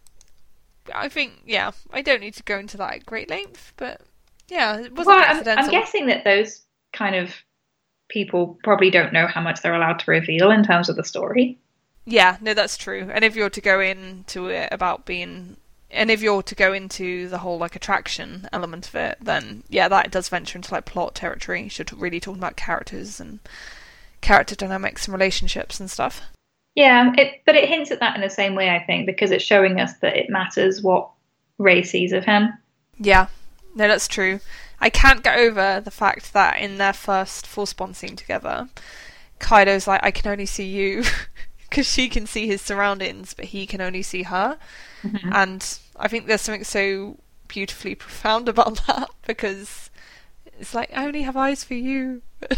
I think yeah, I don't need to go into that at great length, but yeah, it wasn't Well, I'm, accidental. I'm guessing that those kind of people probably don't know how much they're allowed to reveal in terms of the story. Yeah, no, that's true. And if you're to go into it about being, and if you're to go into the whole like attraction element of it, then yeah, that does venture into like plot territory. You should really talk about characters and character dynamics and relationships and stuff. Yeah, um, it, but it hints at that in the same way, I think, because it's showing us that it matters what Rey sees of him. Yeah, no, that's true. I can't get over the fact that in their first Force Bond scene together, Kylo's like, I can only see you. Because she can see his surroundings, but he can only see her. And I think there's something so beautifully profound about that because it's like, I only have eyes for you.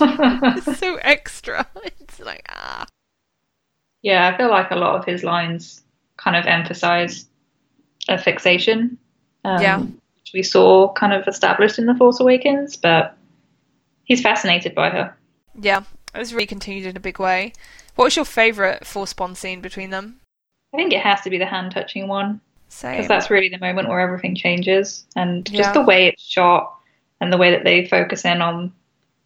it's so extra. It's like, ah. Yeah, I feel like a lot of his lines kind of emphasize a fixation. Um, Yeah. We saw kind of established in The Force Awakens, but he's fascinated by her. Yeah, it was really continued in a big way. What was your favourite Force Bond scene between them? I think it has to be the hand touching one. Same. because that's really the moment where everything changes and just Yeah. the way it's shot and the way that they focus in on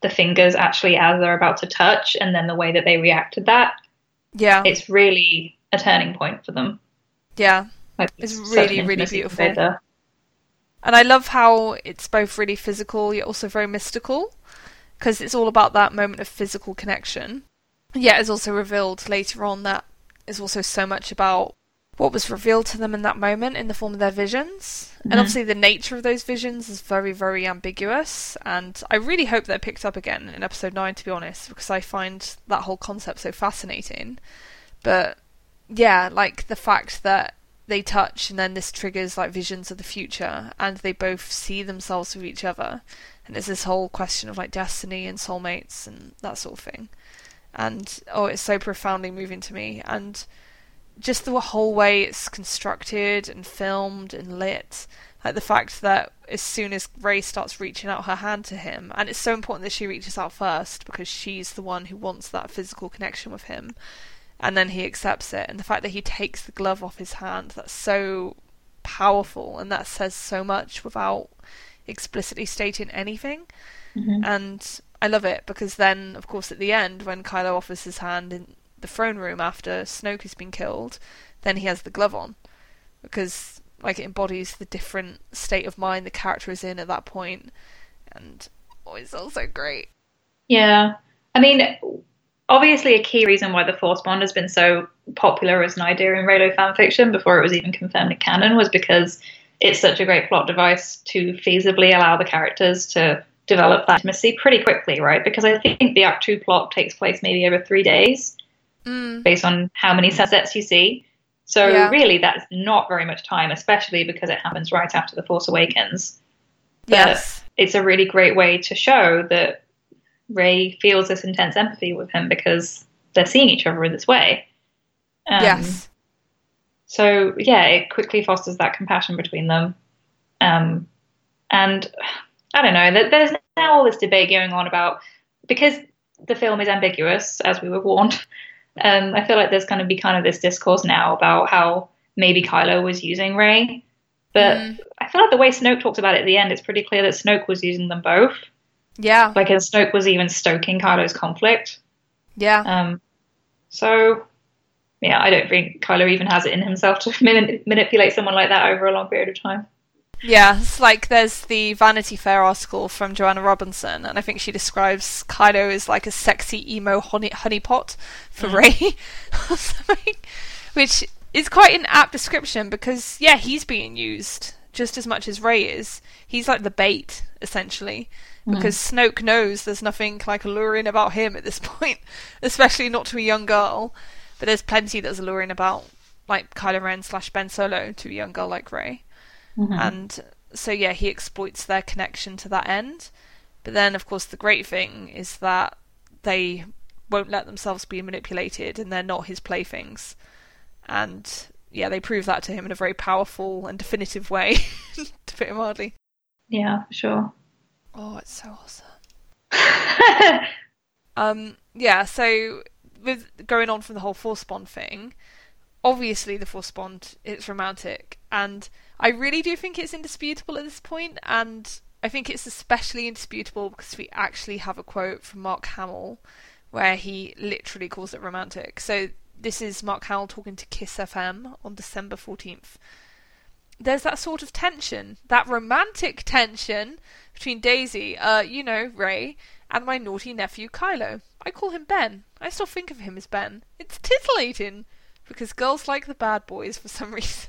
the fingers actually as they're about to touch and then the way that they react to that Yeah, it's really a turning point for them yeah. like It's really, really beautiful. there. And I love how it's both really physical yet also very mystical because it's all about that moment of physical connection. Yet it's also revealed later on that is also so much about what was revealed to them in that moment in the form of their visions. Mhm. And obviously the nature of those visions is very, very ambiguous. And I really hope they're picked up again in episode 9, to be honest, because I find that whole concept so fascinating. But yeah, like the fact that they touch and then this triggers like visions of the future and they both see themselves with each other. And it's this whole question of like destiny and soulmates and that sort of thing. And oh it's so profoundly moving to me. And just the whole way it's constructed and filmed and lit like the fact that as soon as Rey starts reaching out her hand to him and it's so important that she reaches out first because she's the one who wants that physical connection with him and then he accepts it. And the fact that he takes the glove off his hand that's so powerful. And that says so much without explicitly stating anything. Mhm. and I love it because then of course at the end when Kylo offers his hand in the throne room after Snoke has been killed then he has the glove on. Because like it embodies the different state of mind the character is in at that point. point and oh, it's also great. Yeah. I mean obviously a key reason why the force bond has been so popular as an idea in Reylo fanfiction before it was even confirmed in canon was because it's such a great plot device to feasibly allow the characters to develop that intimacy pretty quickly, right? Because I think the Act Two plot takes place maybe over three days, mm, based on how many sunsets you see. So Yeah. really, that's not very much time, especially because it happens right after the Force Awakens. But yes it's a really great way to show that Rey feels this intense empathy with him because they're seeing each other in this way. Um, yes. So yeah, it quickly fosters that compassion between them. Um, and I don't know. There's now all this debate going on about because the film is ambiguous, as we were warned. Um, I feel like there's going to be kind of this discourse now about how maybe Kylo was using Rey, but mm. I feel like the way Snoke talks about it at the end, it's pretty clear that Snoke was using them both. Yeah. Like, and Snoke was even stoking Kylo's conflict. Yeah. Um. So, yeah, I don't think Kylo even has it in himself to manipulate someone like that over a long period of time. Yeah, it's like there's the Vanity Fair article from Joanna Robinson, and I think she describes Kylo as like a sexy emo honey honeypot for mm. Or something, which is quite an apt description because yeah, he's being used just as much as Rey is. He's like the bait essentially, mm. because Snoke knows there's nothing like alluring about him at this point, especially not to a young girl. But there's plenty that's alluring about like Kylo Ren slash Ben Solo to a young girl like Rey. Mm-hmm. And so, yeah, he exploits their connection to that end. But then, of course, the great thing is that they won't let themselves be manipulated and they're not his playthings. And yeah, they prove that to him in a very powerful and definitive way, to put it mildly. Yeah, for sure. Oh, it's so awesome. um, yeah, so with going on from the whole Force Bond thing, obviously the Force Bond it's romantic, and I really do think it's indisputable at this point, and I think it's especially indisputable because we actually have a quote from Mark Hamill where he literally calls it romantic. So this is Mark Hamill talking to Kiss FM on December 14th. There's that sort of tension, that romantic tension between Daisy, uh, you know, Rey, and my naughty nephew Kylo. I call him Ben. I still think of him as Ben. It's titillating because girls like the bad boys for some reason.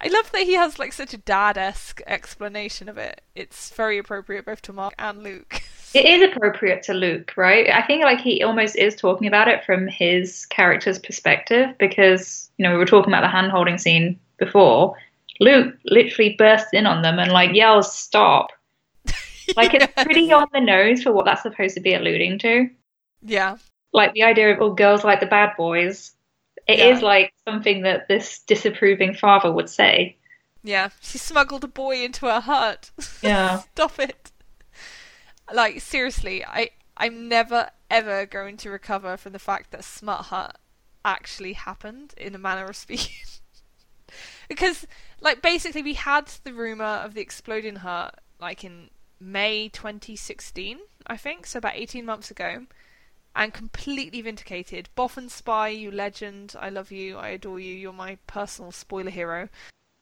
I love that he has like such a dad-esque explanation of it. It's very appropriate both to Mark and Luke. it is appropriate to Luke, right? I think like he almost is talking about it from his character's perspective because you know we were talking about the hand-holding scene before. Luke literally bursts in on them and like yells stop. Like it's pretty on the nose for what that's supposed to be alluding to. Yeah. Like the idea of oh girls like the bad boys it yeah. is like something that this disapproving father would say. Yeah, she smuggled a boy into her hut. Yeah. Stop it. Like seriously, I I'm never ever going to recover from the fact that Smut Hut actually happened in a manner of speaking. because like basically we had the rumor of the exploding heart like in May 2016, I think, so about 18 months ago and completely vindicated. Bothan Spy, you legend. I love you. I adore you. You're my personal spoiler hero.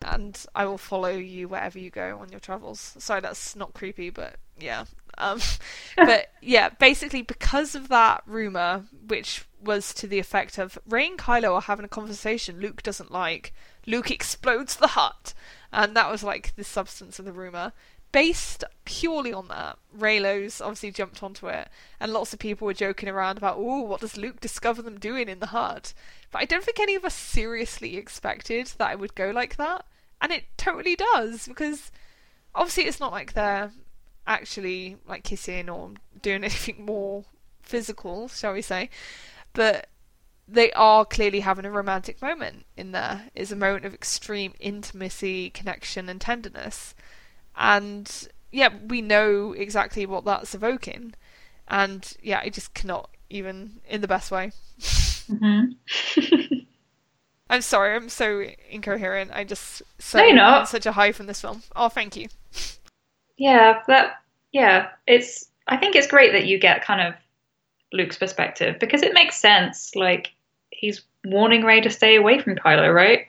And I will follow you wherever you go on your travels. Sorry, that's not creepy, but yeah. Um, but yeah, basically because of that rumor, which was to the effect of Rey and Kylo are having a conversation Luke doesn't like. Luke explodes the hut, and that was like the substance of the rumor. Based purely on that, Reylos obviously jumped onto it, and lots of people were joking around about, oh, what does Luke discover them doing in the hut? But I don't think any of us seriously expected that it would go like that, and it totally does, because obviously it's not like they're actually like kissing or doing anything more physical, shall we say, but they are clearly having a romantic moment in there. It's a moment of extreme intimacy, connection, and tenderness and yeah, we know exactly what that's evoking, and yeah, I just cannot even in the best way. Mm-hmm. I'm sorry, I'm so incoherent. I just so no, not. such a high from this film. Oh, thank you. Yeah, that yeah, it's. I think it's great that you get kind of Luke's perspective because it makes sense. Like he's warning Rey to stay away from Kylo, right?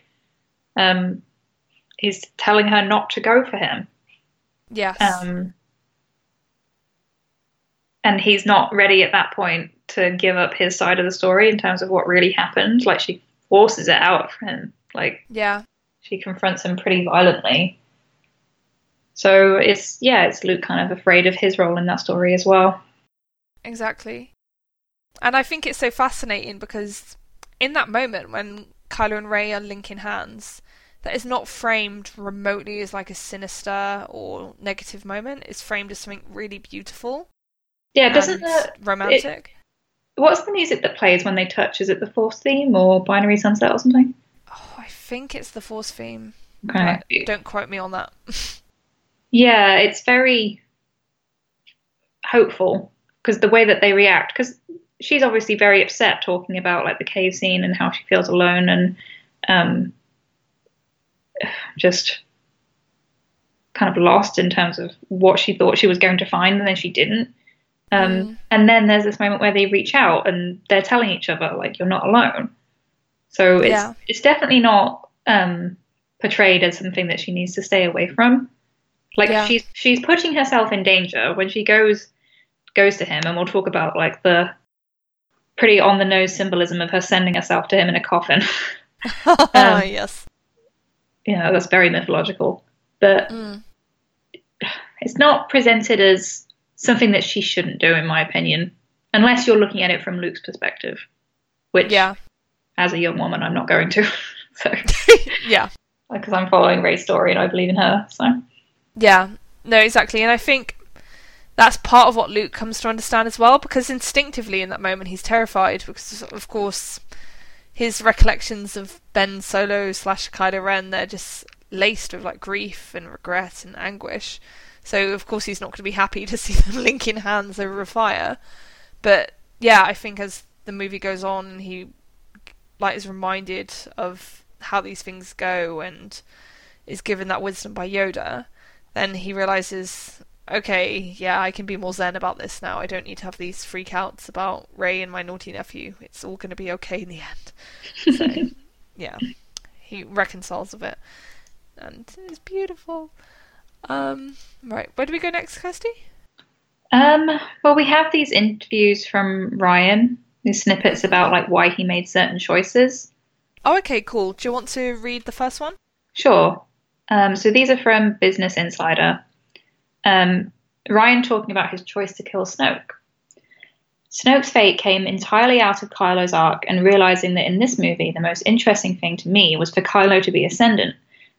Um, he's telling her not to go for him. Yes. Um, and he's not ready at that point to give up his side of the story in terms of what really happened. Like she forces it out of him. Like yeah, she confronts him pretty violently. So it's yeah, it's Luke kind of afraid of his role in that story as well. Exactly. And I think it's so fascinating because in that moment when Kylo and Rey are linking hands, that is not framed remotely as like a sinister or negative moment. It's framed as something really beautiful. Yeah, doesn't that romantic. what's the music that plays when they touch? Is it the Force theme or Binary Sunset or something? oh, I think it's the Force theme. Okay. but Don't quote me on that. Yeah, it's very hopeful because the way that they react, because she's obviously very upset talking about like the cave scene and how she feels alone and um, just kind of lost in terms of what she thought she was going to find and then she didn't. Um, Mm. And then there's this moment where they reach out and they're telling each other like you're not alone. So it's Yeah. it's definitely not um, portrayed as something that she needs to stay away from. Like Yeah. she's she's putting herself in danger when she goes goes to him, and we'll talk about like the pretty on the nose symbolism of her sending herself to him in a coffin. Um, yes. you know, that's very mythological, but Mm. it's not presented as something that she shouldn't do, in my opinion, unless you're looking at it from Luke's perspective, which, Yeah. as a young woman, I'm not going to. so, Yeah. because I'm following Rey's story and I believe in her. So, Yeah, no, exactly. And I think that's part of what Luke comes to understand as well, because instinctively in that moment he's terrified, because of course his recollections of Ben Solo slash Kylo Ren, they're just laced with like grief and regret and anguish. So of course he's not going to be happy to see them linking hands over a fire. But yeah, I think as the movie goes on he like is reminded of how these things go and is given that wisdom by Yoda, then he realizes, okay, yeah, I can be more zen about this now. I don't need to have these freakouts about Rey and my naughty nephew. It's all going to be okay in the end. So, yeah, he reconciles with it, and it's beautiful. Um, right, where do we go next, Kirsty? um, well, we have these interviews from Rian, these snippets about like why he made certain choices. Oh, okay, cool. Do you want to read the first one? Sure. Um, so these are from Business Insider. Um, Rian talking about his choice to kill Snoke. Snoke's fate came entirely out of Kylo's arc, and realizing that in this movie, the most interesting thing to me was for Kylo to be ascendant,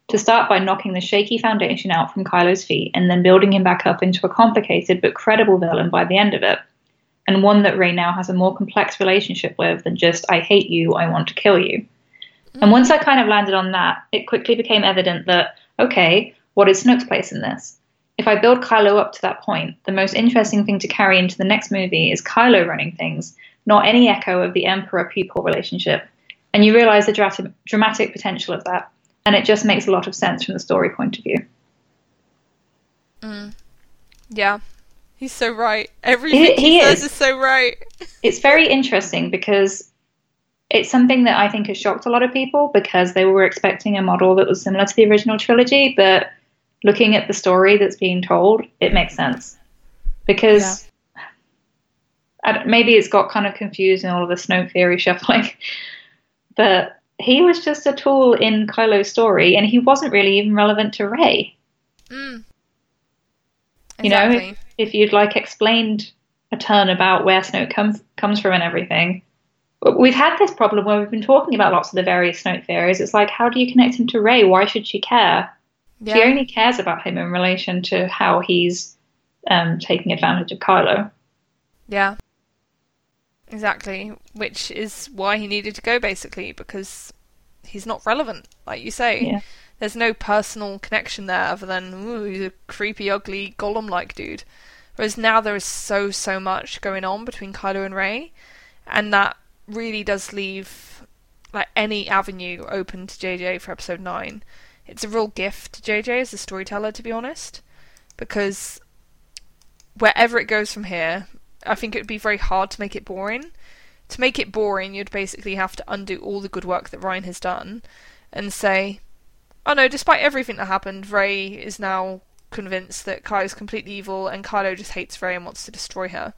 to start by knocking the shaky foundation out from Kylo's feet and then building him back up into a complicated but credible villain by the end of it, and one that Rey now has a more complex relationship with than just, I hate you, I want to kill you. And once I kind of landed on that, it quickly became evident that, okay, what is Snoke's place in this? If I build Kylo up to that point, the most interesting thing to carry into the next movie is Kylo running things, not any echo of the Emperor pupil relationship. And you realize the drat- dramatic potential of that, and it just makes a lot of sense from the story point of view. Mm. Yeah, he's so right. Everything He- he, he says is. is so right. It's very interesting because it's something that I think has shocked a lot of people because they were expecting a model that was similar to the original trilogy, but looking at the story that's being told, it makes sense. Because I don't- maybe it's got kind of confused in all of the Snoke theory shuffling, but he was just a tool in Kylo's story and he wasn't really even relevant to Rey. Mm. You know, Exactly. if you'd like explained a turn about where Snoke comes comes from and everything. We've had this problem where we've been talking about lots of the various Snoke theories. It's like, how do you connect him to Rey? Why should she care? Yeah. She only cares about him in relation to how he's um, taking advantage of Kylo. Yeah. Exactly. Which is why he needed to go, basically, because he's not relevant, like you say. Yeah. There's no personal connection there other than, ooh, he's a creepy, ugly, golem like dude. Whereas now there is so, so much going on between Kylo and Rey, and that really does leave like any avenue open to JJ for episode 9. It's a real gift to JJ as a storyteller, to be honest, because wherever it goes from here, I think it would be very hard to make it boring. To make it boring, you'd basically have to undo all the good work that Rian has done and say, oh no, despite everything that happened, Rey is now convinced that Kai is completely evil and Kylo just hates Rey and wants to destroy her.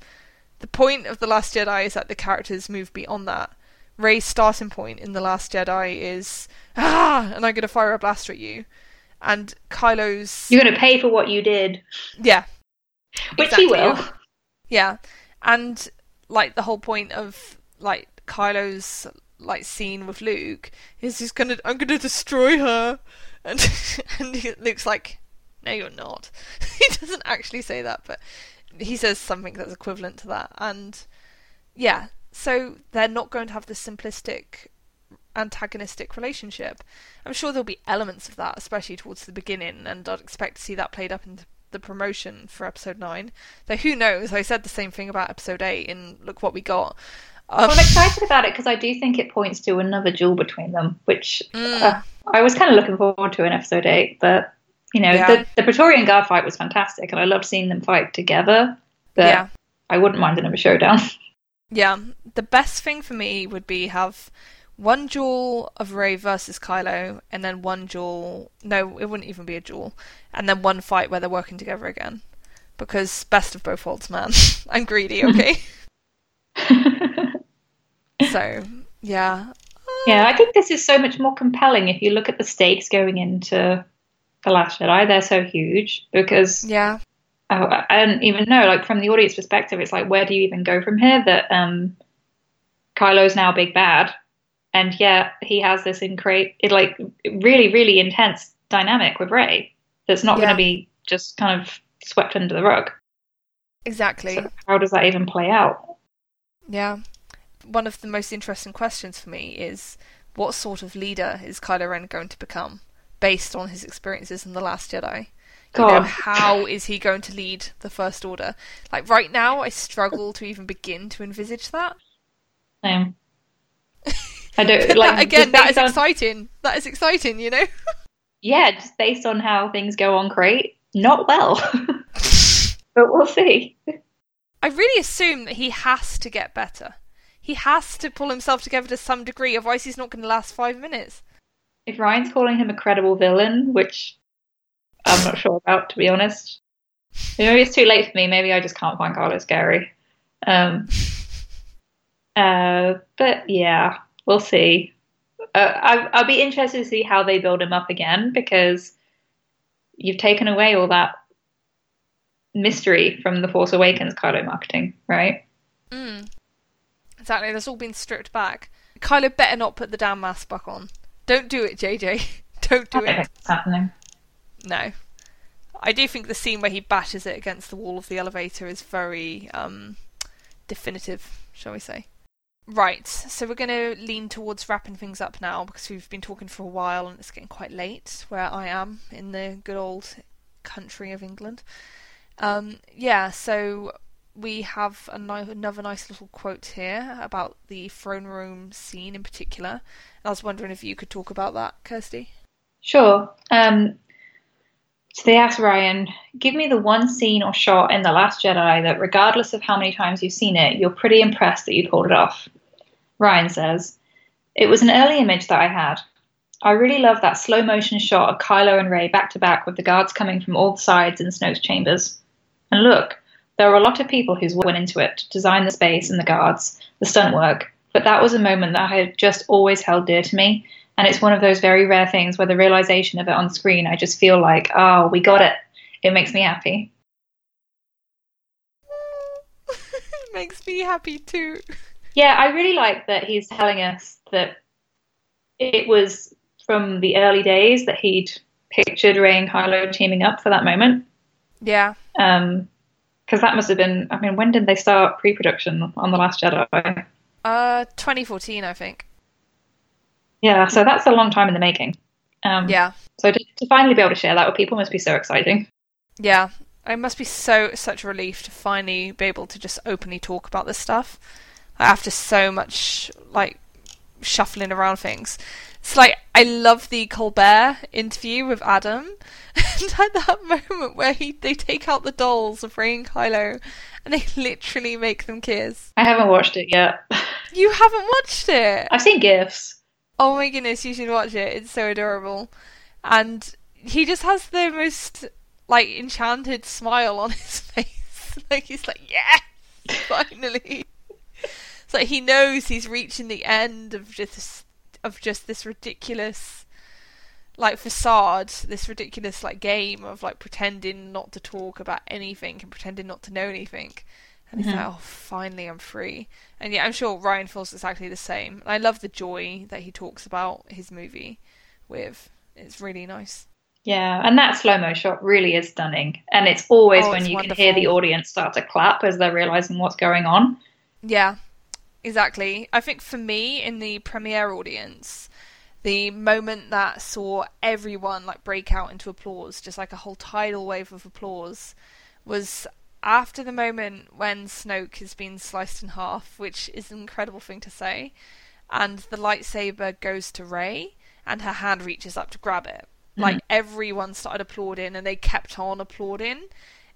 The point of The Last Jedi is that the characters move beyond that. Rey's starting point in The Last Jedi is, ah, and I'm going to fire a blaster at you. And Kylo's. You're going to pay for what you did, Yeah, which Exactly, he will. yeah. And like the whole point of like Kylo's like scene with Luke is he's gonna I'm gonna destroy her, and and Luke's like, no, you're not. he doesn't actually say that, but he says something that's equivalent to that, and yeah, so they're not going to have this simplistic antagonistic relationship. I'm sure there'll be elements of that, especially towards the beginning, and I'd expect to see that played up in the promotion for episode nine. Though who knows? I said the same thing about episode eight, and look what we got. Um, well, I'm excited about it because I do think it points to another duel between them, which mm. uh, I was kind of looking forward to in episode eight. But you know, yeah. the, the Praetorian Guard fight was fantastic, and I loved seeing them fight together. But yeah. I wouldn't mind another showdown. Yeah, the best thing for me would be have one duel of Rey versus Kylo, and then one duel. No, it wouldn't even be a duel, and then one fight where they're working together again. Because best of both worlds, man. I'm greedy, okay? so, yeah. Yeah, I think this is so much more compelling if you look at the stakes going into The Last Jedi. They're so huge because. Yeah. I, I don't even know, like, from the audience perspective, it's like, where do you even go from here? That um, Kylo's now big bad and yet he has this incre- it like really really intense dynamic with Rey that's not yeah. going to be just kind of swept under the rug. Exactly. So how does that even play out? Yeah. One of the most interesting questions for me is what sort of leader is Kylo Ren going to become based on his experiences in The Last Jedi? God. You know, how is he going to lead the First Order? Like right now, I struggle to even begin to envisage that. Same. I don't like again. That is on, exciting. That is exciting. You know. yeah, just based on how things go on Crait, not well. but we'll see. I really assume that he has to get better. He has to pull himself together to some degree, otherwise he's not going to last five minutes. If Rian's calling him a credible villain, which I'm not sure about, to be honest. Maybe it's too late for me. Maybe I just can't find Carlos scary. Um, uh, but yeah, we'll see. Uh, I, I'll be interested to see how they build him up again because you've taken away all that mystery from the Force Awakens Kylo marketing, right? Mm. Exactly. That's all been stripped back. Kylo better not put the damn mask back on. Don't do it, JJ. Don't do it. It's happening. No. I do think the scene where he bashes it against the wall of the elevator is very um, definitive, shall we say. Right, so we're going to lean towards wrapping things up now because we've been talking for a while and it's getting quite late where I am in the good old country of England. Um, yeah, so we have another nice little quote here about the throne room scene in particular. I was wondering if you could talk about that, Kirsty. Sure. Um, so they asked Rian, give me the one scene or shot in The Last Jedi that, regardless of how many times you've seen it, you're pretty impressed that you pulled it off. Rian says, It was an early image that I had. I really love that slow motion shot of Kylo and Rey back to back with the guards coming from all sides in Snoke's chambers. And look, there were a lot of people who went into it to design the space and the guards, the stunt work, but that was a moment that I had just always held dear to me and it's one of those very rare things where the realization of it on screen, I just feel like, oh, we got it. It makes me happy. it makes me happy too. Yeah, I really like that he's telling us that it was from the early days that he'd pictured Rey and Kylo teaming up for that moment. Yeah. Um, because that must have been. I mean, when did they start pre-production on the Last Jedi? Uh, 2014, I think. Yeah, so that's a long time in the making. Um, yeah. So to, to finally be able to share that with people must be so exciting. Yeah, it must be so such a relief to finally be able to just openly talk about this stuff after so much like shuffling around things. It's like I love the Colbert interview with Adam, and at that moment where he they take out the dolls of Rey and Kylo, and they literally make them kiss. I haven't watched it yet. You haven't watched it? I've seen gifs. Oh my goodness, you should watch it. It's so adorable. And he just has the most like enchanted smile on his face. like he's like, yeah, finally. it's like he knows he's reaching the end of just of just this ridiculous like facade, this ridiculous like game of like pretending not to talk about anything and pretending not to know anything. And mm-hmm. he's like, oh, finally I'm free. And yeah, I'm sure Rian feels exactly the same. I love the joy that he talks about his movie with. It's really nice. Yeah, and that slow mo shot really is stunning. And it's always Oh, when it's you can hear the audience start to clap as they're realizing what's going on. Yeah, exactly. I think for me, in the premiere audience, the moment that saw everyone like break out into applause, just like a whole tidal wave of applause, was after the moment when Snoke has been sliced in half, which is an incredible thing to say, and the lightsaber goes to Rey, and her hand reaches up to grab it. Mm-hmm. Like everyone started applauding, and they kept on applauding,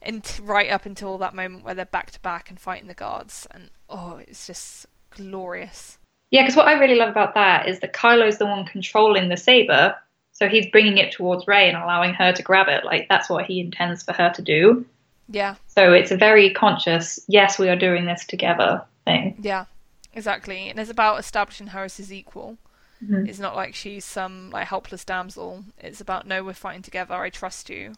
and right up until that moment where they're back to back and fighting the guards, and oh, it's just glorious. Yeah, because what I really love about that is that Kylo's the one controlling the saber, so he's bringing it towards Rey and allowing her to grab it. Like that's what he intends for her to do. Yeah, So it's a very conscious, yes, we are doing this together thing. yeah, exactly. And it's about establishing her as his equal. Mhm. It's not like she's some like helpless damsel. It's about no, we're fighting together. I trust you.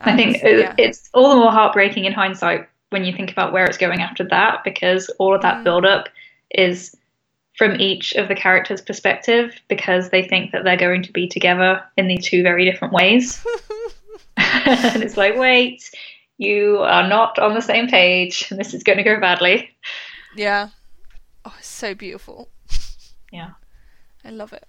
I think And, yeah. it's all the more heartbreaking in hindsight when you think about where it's going after that, because all of that Mm. build up is from each of the characters' perspective, because they think that they're going to be together in these two very different ways. and it's like, wait, you are not on the same page, and this is going to go badly. Yeah. Oh, it's so beautiful. Yeah. I love it.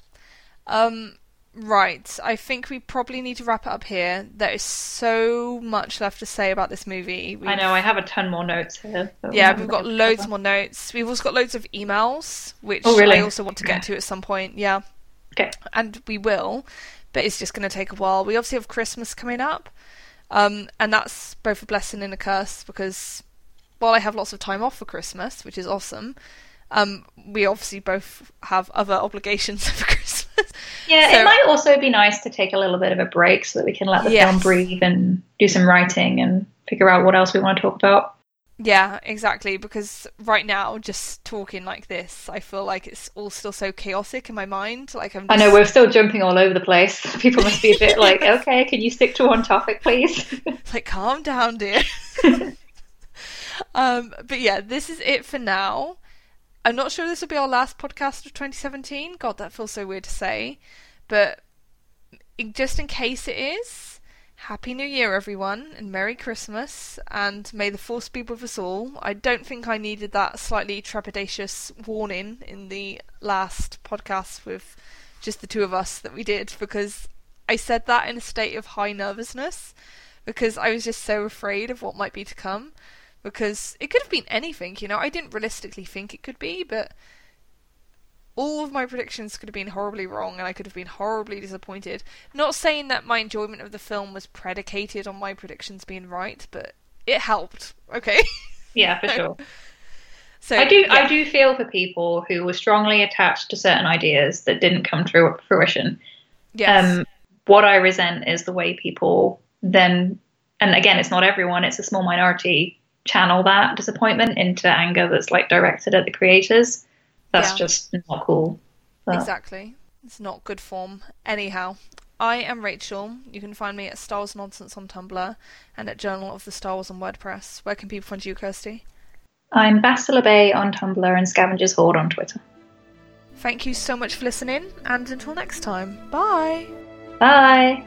Um, right. I think we probably need to wrap it up here. There is so much left to say about this movie. I know I have a ton more notes here. Yeah, we've got loads more notes. We've also got loads of emails, which Oh, really? I also want to get to at some point. Yeah. Okay. And we will, but it's just going to take a while. We obviously have Christmas coming up, um, and that's both a blessing and a curse because while I have lots of time off for Christmas, which is awesome, um, we obviously both have other obligations for Christmas. Yeah, So- it might also be nice to take a little bit of a break so that we can let the film breathe and do some writing and figure out what else we want to talk about. Yeah, exactly. Because right now, just talking like this, I feel like it's all still so chaotic in my mind. Like I'm. I know we're still jumping all over the place. People must be a bit like, okay, can you stick to one topic, please? like calm down, dear. um, but yeah, this is it for now. I'm not sure this will be our last podcast of 2017. God, that feels so weird to say, but just in case it is, Happy New Year, everyone, and Merry Christmas, and may the Force be with us all. I don't think I needed that slightly trepidatious warning in the last podcast with just the two of us that we did, because I said that in a state of high nervousness, because I was just so afraid of what might be to come. Because it could have been anything, you know. I didn't realistically think it could be, but all of my predictions could have been horribly wrong and I could have been horribly disappointed. Not saying that my enjoyment of the film was predicated on my predictions being right, but it helped. Okay. yeah, for sure. So I do yeah. I do feel for people who were strongly attached to certain ideas that didn't come to fruition. Yes. Um, what I resent is the way people then, and again, it's not everyone; it's a small minority, channel that disappointment into anger that's like directed at the creators. That's Yeah. just not cool. But- Exactly. It's not good form. Anyhow, I am Rachel. You can find me at Star Wars Nonsense on Tumblr and at Journal of the Star Wars on WordPress. Where can people find you, Kirsty? I'm Bastila Bay on Tumblr and Scavengers Hoard on Twitter. Thank you so much for listening, and until next time, bye! Bye.